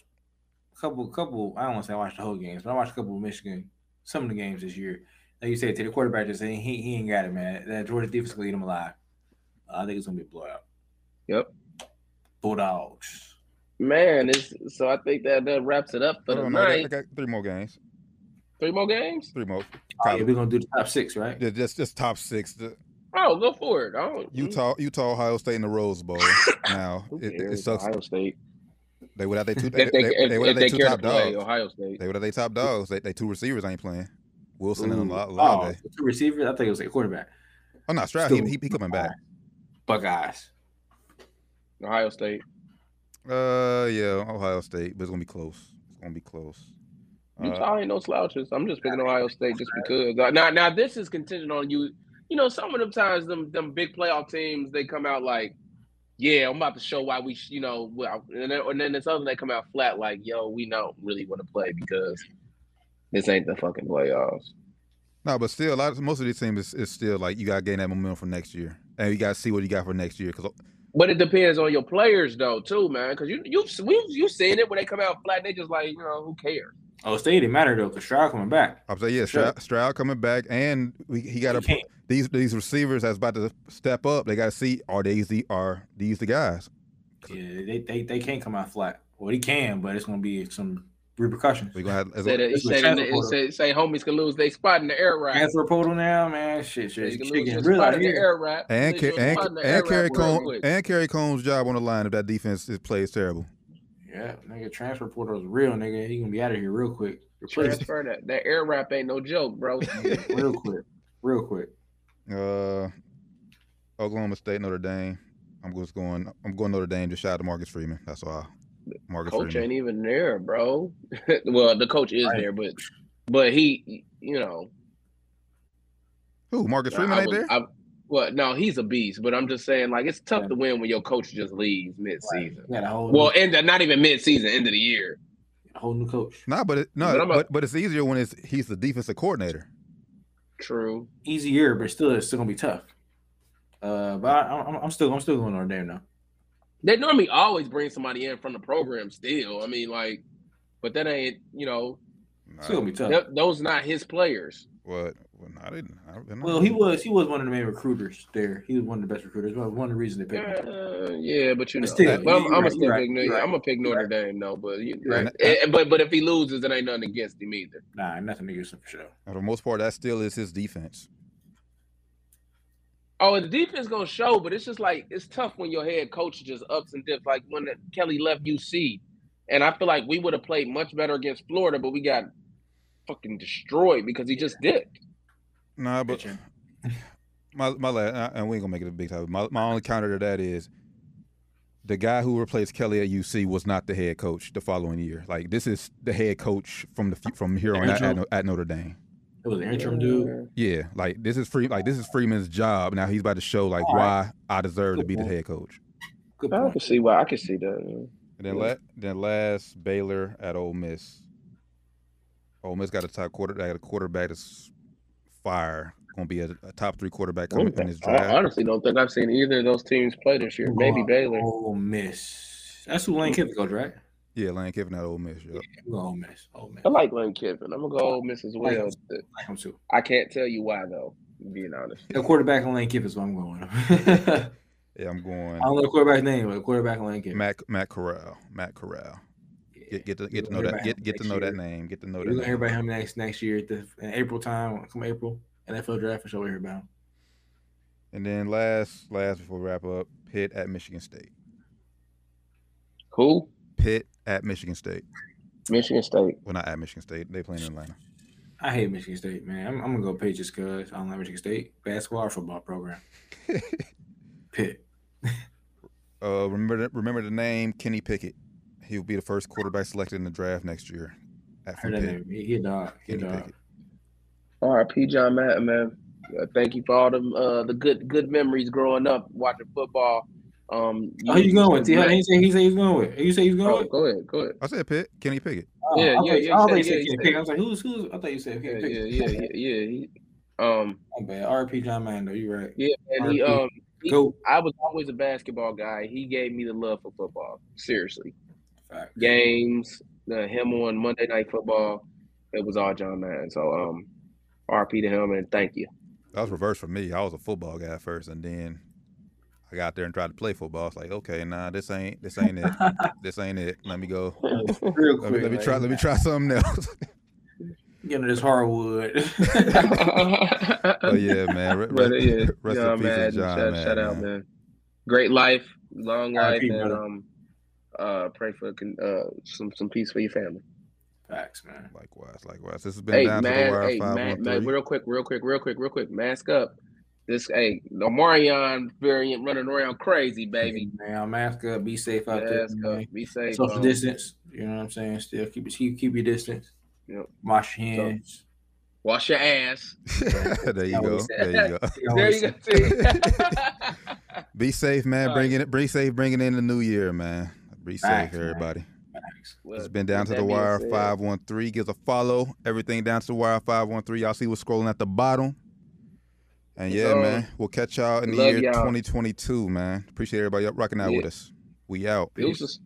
a couple couple. I don't want to say I watched the whole games, but I watched a couple of Michigan some of the games this year. Like you said, to the quarterback just saying he, he ain't got it, man. That Georgia defense gonna eat him alive. I think it's gonna be a blowout. Yep. Bulldogs. Man, it's so I think that that wraps it up for Hold the on, I night. got three more games. Three more games? Three more. Oh, yeah, we're gonna do the top six, right? Yeah, just just top six. The- Oh, go for it. I don't, Utah, Utah, Ohio State in the Rose Bowl. now *laughs* Who it, it sucks. Ohio State. They would have their two. They, If they, they, if, they would have they their two care to top play dogs. Ohio State. They would have their top dogs. They, they two receivers ain't playing. Wilson and Ooh. La- Oh, Olave. the two receivers. I think it was a quarterback. Oh no, Stroud. He, Still- he, he coming back. Buckeyes. Ohio State. Uh, yeah, Ohio State, but it's gonna be close. It's gonna be close. Uh, Utah ain't no slouches. I'm just picking Ohio State just because. Uh, Now, now this is contingent on you. You know, some of them times, them them big playoff teams, they come out like, "Yeah, I'm about to show why we, sh-, you know," well, and then, and then this other they come out flat like, "Yo, we don't really want to play because this ain't the fucking playoffs." no, but still, a lot of, most of these teams is, is still like you gotta gain that momentum for next year, and you gotta see what you got for next year. Because But it depends on your players, though, too, man. Because you you've we you've seen it when they come out flat, they just like, you know, who cares? Oh, State didn't matter though, because Stroud coming back. I'm saying, yeah, Stroud, Stroud coming back, and we, he got He to can't- these these receivers that's about to step up. They got to see are these the are these the guys? Yeah, they, they they can't come out flat. Well, he can, but it's gonna be some repercussions. We gonna have as Say that, This a say, transfer say, say homies can lose they spot in the air rap. Transfer portal now, man. Shit, You shit, can lose chicken. Real spot out in the here. air rap. and Ca- your and, spot in the air and Kerry rap real Combs and Kerry Coombs' job on the line if that defense is plays terrible. Yeah, nigga, transfer portal is real, nigga. He gonna be out of here real quick. Replace Transfer that. That air wrap ain't no joke, bro. real *laughs* quick, real quick. Uh, Oklahoma State, Notre Dame. I'm just going. I'm going Notre Dame. Just shout out to Marcus Freeman. That's all. Marcus coach Freeman. ain't even there, bro. *laughs* well, the coach is Right. there, but but he, you know, Who? Marcus I Freeman ain't was- there? I- well, no, he's a beast, but I'm just saying, like, it's tough to win when your coach just leaves mid-season. We got a whole Well, new, end not even mid-season, end of the year. a whole new coach. Nah, but it, no, But a- but but it's easier when it's he's the defensive coordinator. True. Easier, but still, it's still gonna be tough. Uh, but I, I'm, I'm still, I'm still going Notre Dame now. They normally always bring somebody in from the program. Still, I mean, like, but that ain't, you know, Nah, Still gonna be tough. th- those not his players. What? Well, I didn't. I, they're not- Well, he was, he was one of the main recruiters there. He was one of the best recruiters. Well, one of the reasons they picked him. Uh, yeah, but you know, But still, but I'm, you're I'm right, gonna still right, pick. right. I'm gonna pick You're Notre Dame, though. But you, You're right. eh, but but if he loses, it ain't nothing against him either. Nah, nothing against him for sure. for the most part, that still is his defense. Oh, the defense gonna show, but it's just like it's tough when your head coach just ups and dips. Like when Kelly left UC, and I feel like we would have played much better against Florida, but we got fucking destroyed because he just dipped. Nah, but Pitching. *sighs* my my last, uh, and we ain't gonna make it a big topic. My my only counter to that is the guy who replaced Kelly at UC was not the head coach the following year. Like this is the head coach from the from here on out at, at Notre Dame. It was an interim dude. Yeah, like this is free. Like this is Freeman's job. Now he's about to show like All why I deserve to Good be the head coach. Good I point. can see why. I can see that. And then la- then last Baylor at Ole Miss. Ole Miss got a top quarter. They got a quarterback that's fire. Going to be a, a top three quarterback coming in this I honestly don't think I've seen either of those teams play this year. Maybe oh, Baylor. Ole Miss. That's who Lane mm-hmm. Kiffin coach, right? Yeah, Lane Kiffin at Ole Miss. Yep. We're Ole Miss. Ole Miss. I like Lane Kiffin. I'm gonna go Ole Miss as well. Like- like him too. I can't tell you why though. Being honest. The quarterback on Lane Kiffin is what I'm going with. Yeah, I'm going *laughs* I don't know the quarterback's name, but the quarterback on Lane Kiffin. Matt Matt Corral. Matt Corral. Yeah. Get get to get to know that about get get to next know that name. Get to know We're that gonna hear name. about him next next year at the in April time. Come April, NFL draft for sure. We hear about him. And then last last before we wrap up, Pitt at Michigan State. Who? Pitt at Michigan State. Michigan State. Well, not at Michigan State. They playing in Atlanta. I hate Michigan State, man. I'm, I'm gonna go Pitt just because I don't like Michigan State basketball or football program. *laughs* Pitt. *laughs* Uh, remember the, remember the name Kenny Pickett. He will be the first quarterback selected in the draft next year. At I heard that He, he dog. He a Kenny dog. Pickett. R.I.P. John Madden, man. Uh, thank you for all them uh, the good good memories growing up watching football. Um, Oh, who you going with? T. How he say he say he's going with? You say he's going Oh, with? go ahead, go ahead. I said Pitt. Kenny Pickett. Oh, Yeah, yeah, yeah, I thought he you said- said yeah, he Kenny Pickett. I was like, who's who's? I thought you said Yeah, Kenny yeah, Pickett. yeah, yeah, yeah. He, um, *laughs* My bad. R.P. John Madden. You right. yeah, and he um, he, Go. I was always a basketball guy. He gave me the love for football. Seriously, Fact. games, the him on Monday Night Football. It was all John Madden. So um, R.P. to him and thank you. That was reverse for me. I was a football guy first, and then I got there and tried to play football. It's like, okay, nah, this ain't this ain't it. *laughs* this ain't it. Let me go. *laughs* Real quick. Let me, let me try. Let me try something else. *laughs* Get into this hardwood. oh yeah, man. re- But re- yeah, rest yeah, in peace John, shout, man, shout out, man. man. Great life, long life, R.I.P., and um, uh, pray for uh some some peace for your family. Facts, man. Likewise, likewise. This has been Hey down to the man, wire hey man, man, real quick, real quick, real quick, real quick. Mask up. This hey, the Marion variant running around crazy, baby. Man, mask up. Be safe out there. Mask man. up, be safe. Social um, distance. You know what I'm saying? Still keep keep keep your distance. Yep. Wash your hands. Wash your ass. *laughs* there you go. *laughs* There you go. There you go. Be safe, man. All Bringing it. Be safe. Bringing in the new year, man. Be safe, everybody. Well, It's been down to the wire five one three. Give us a follow. Everything down to the wire five one three. Y'all see what's scrolling at the bottom. And yeah, sir. man, we'll catch y'all in the year y'all. 2022, man. Appreciate everybody up rocking out Yeah. with us. We out. Deuces.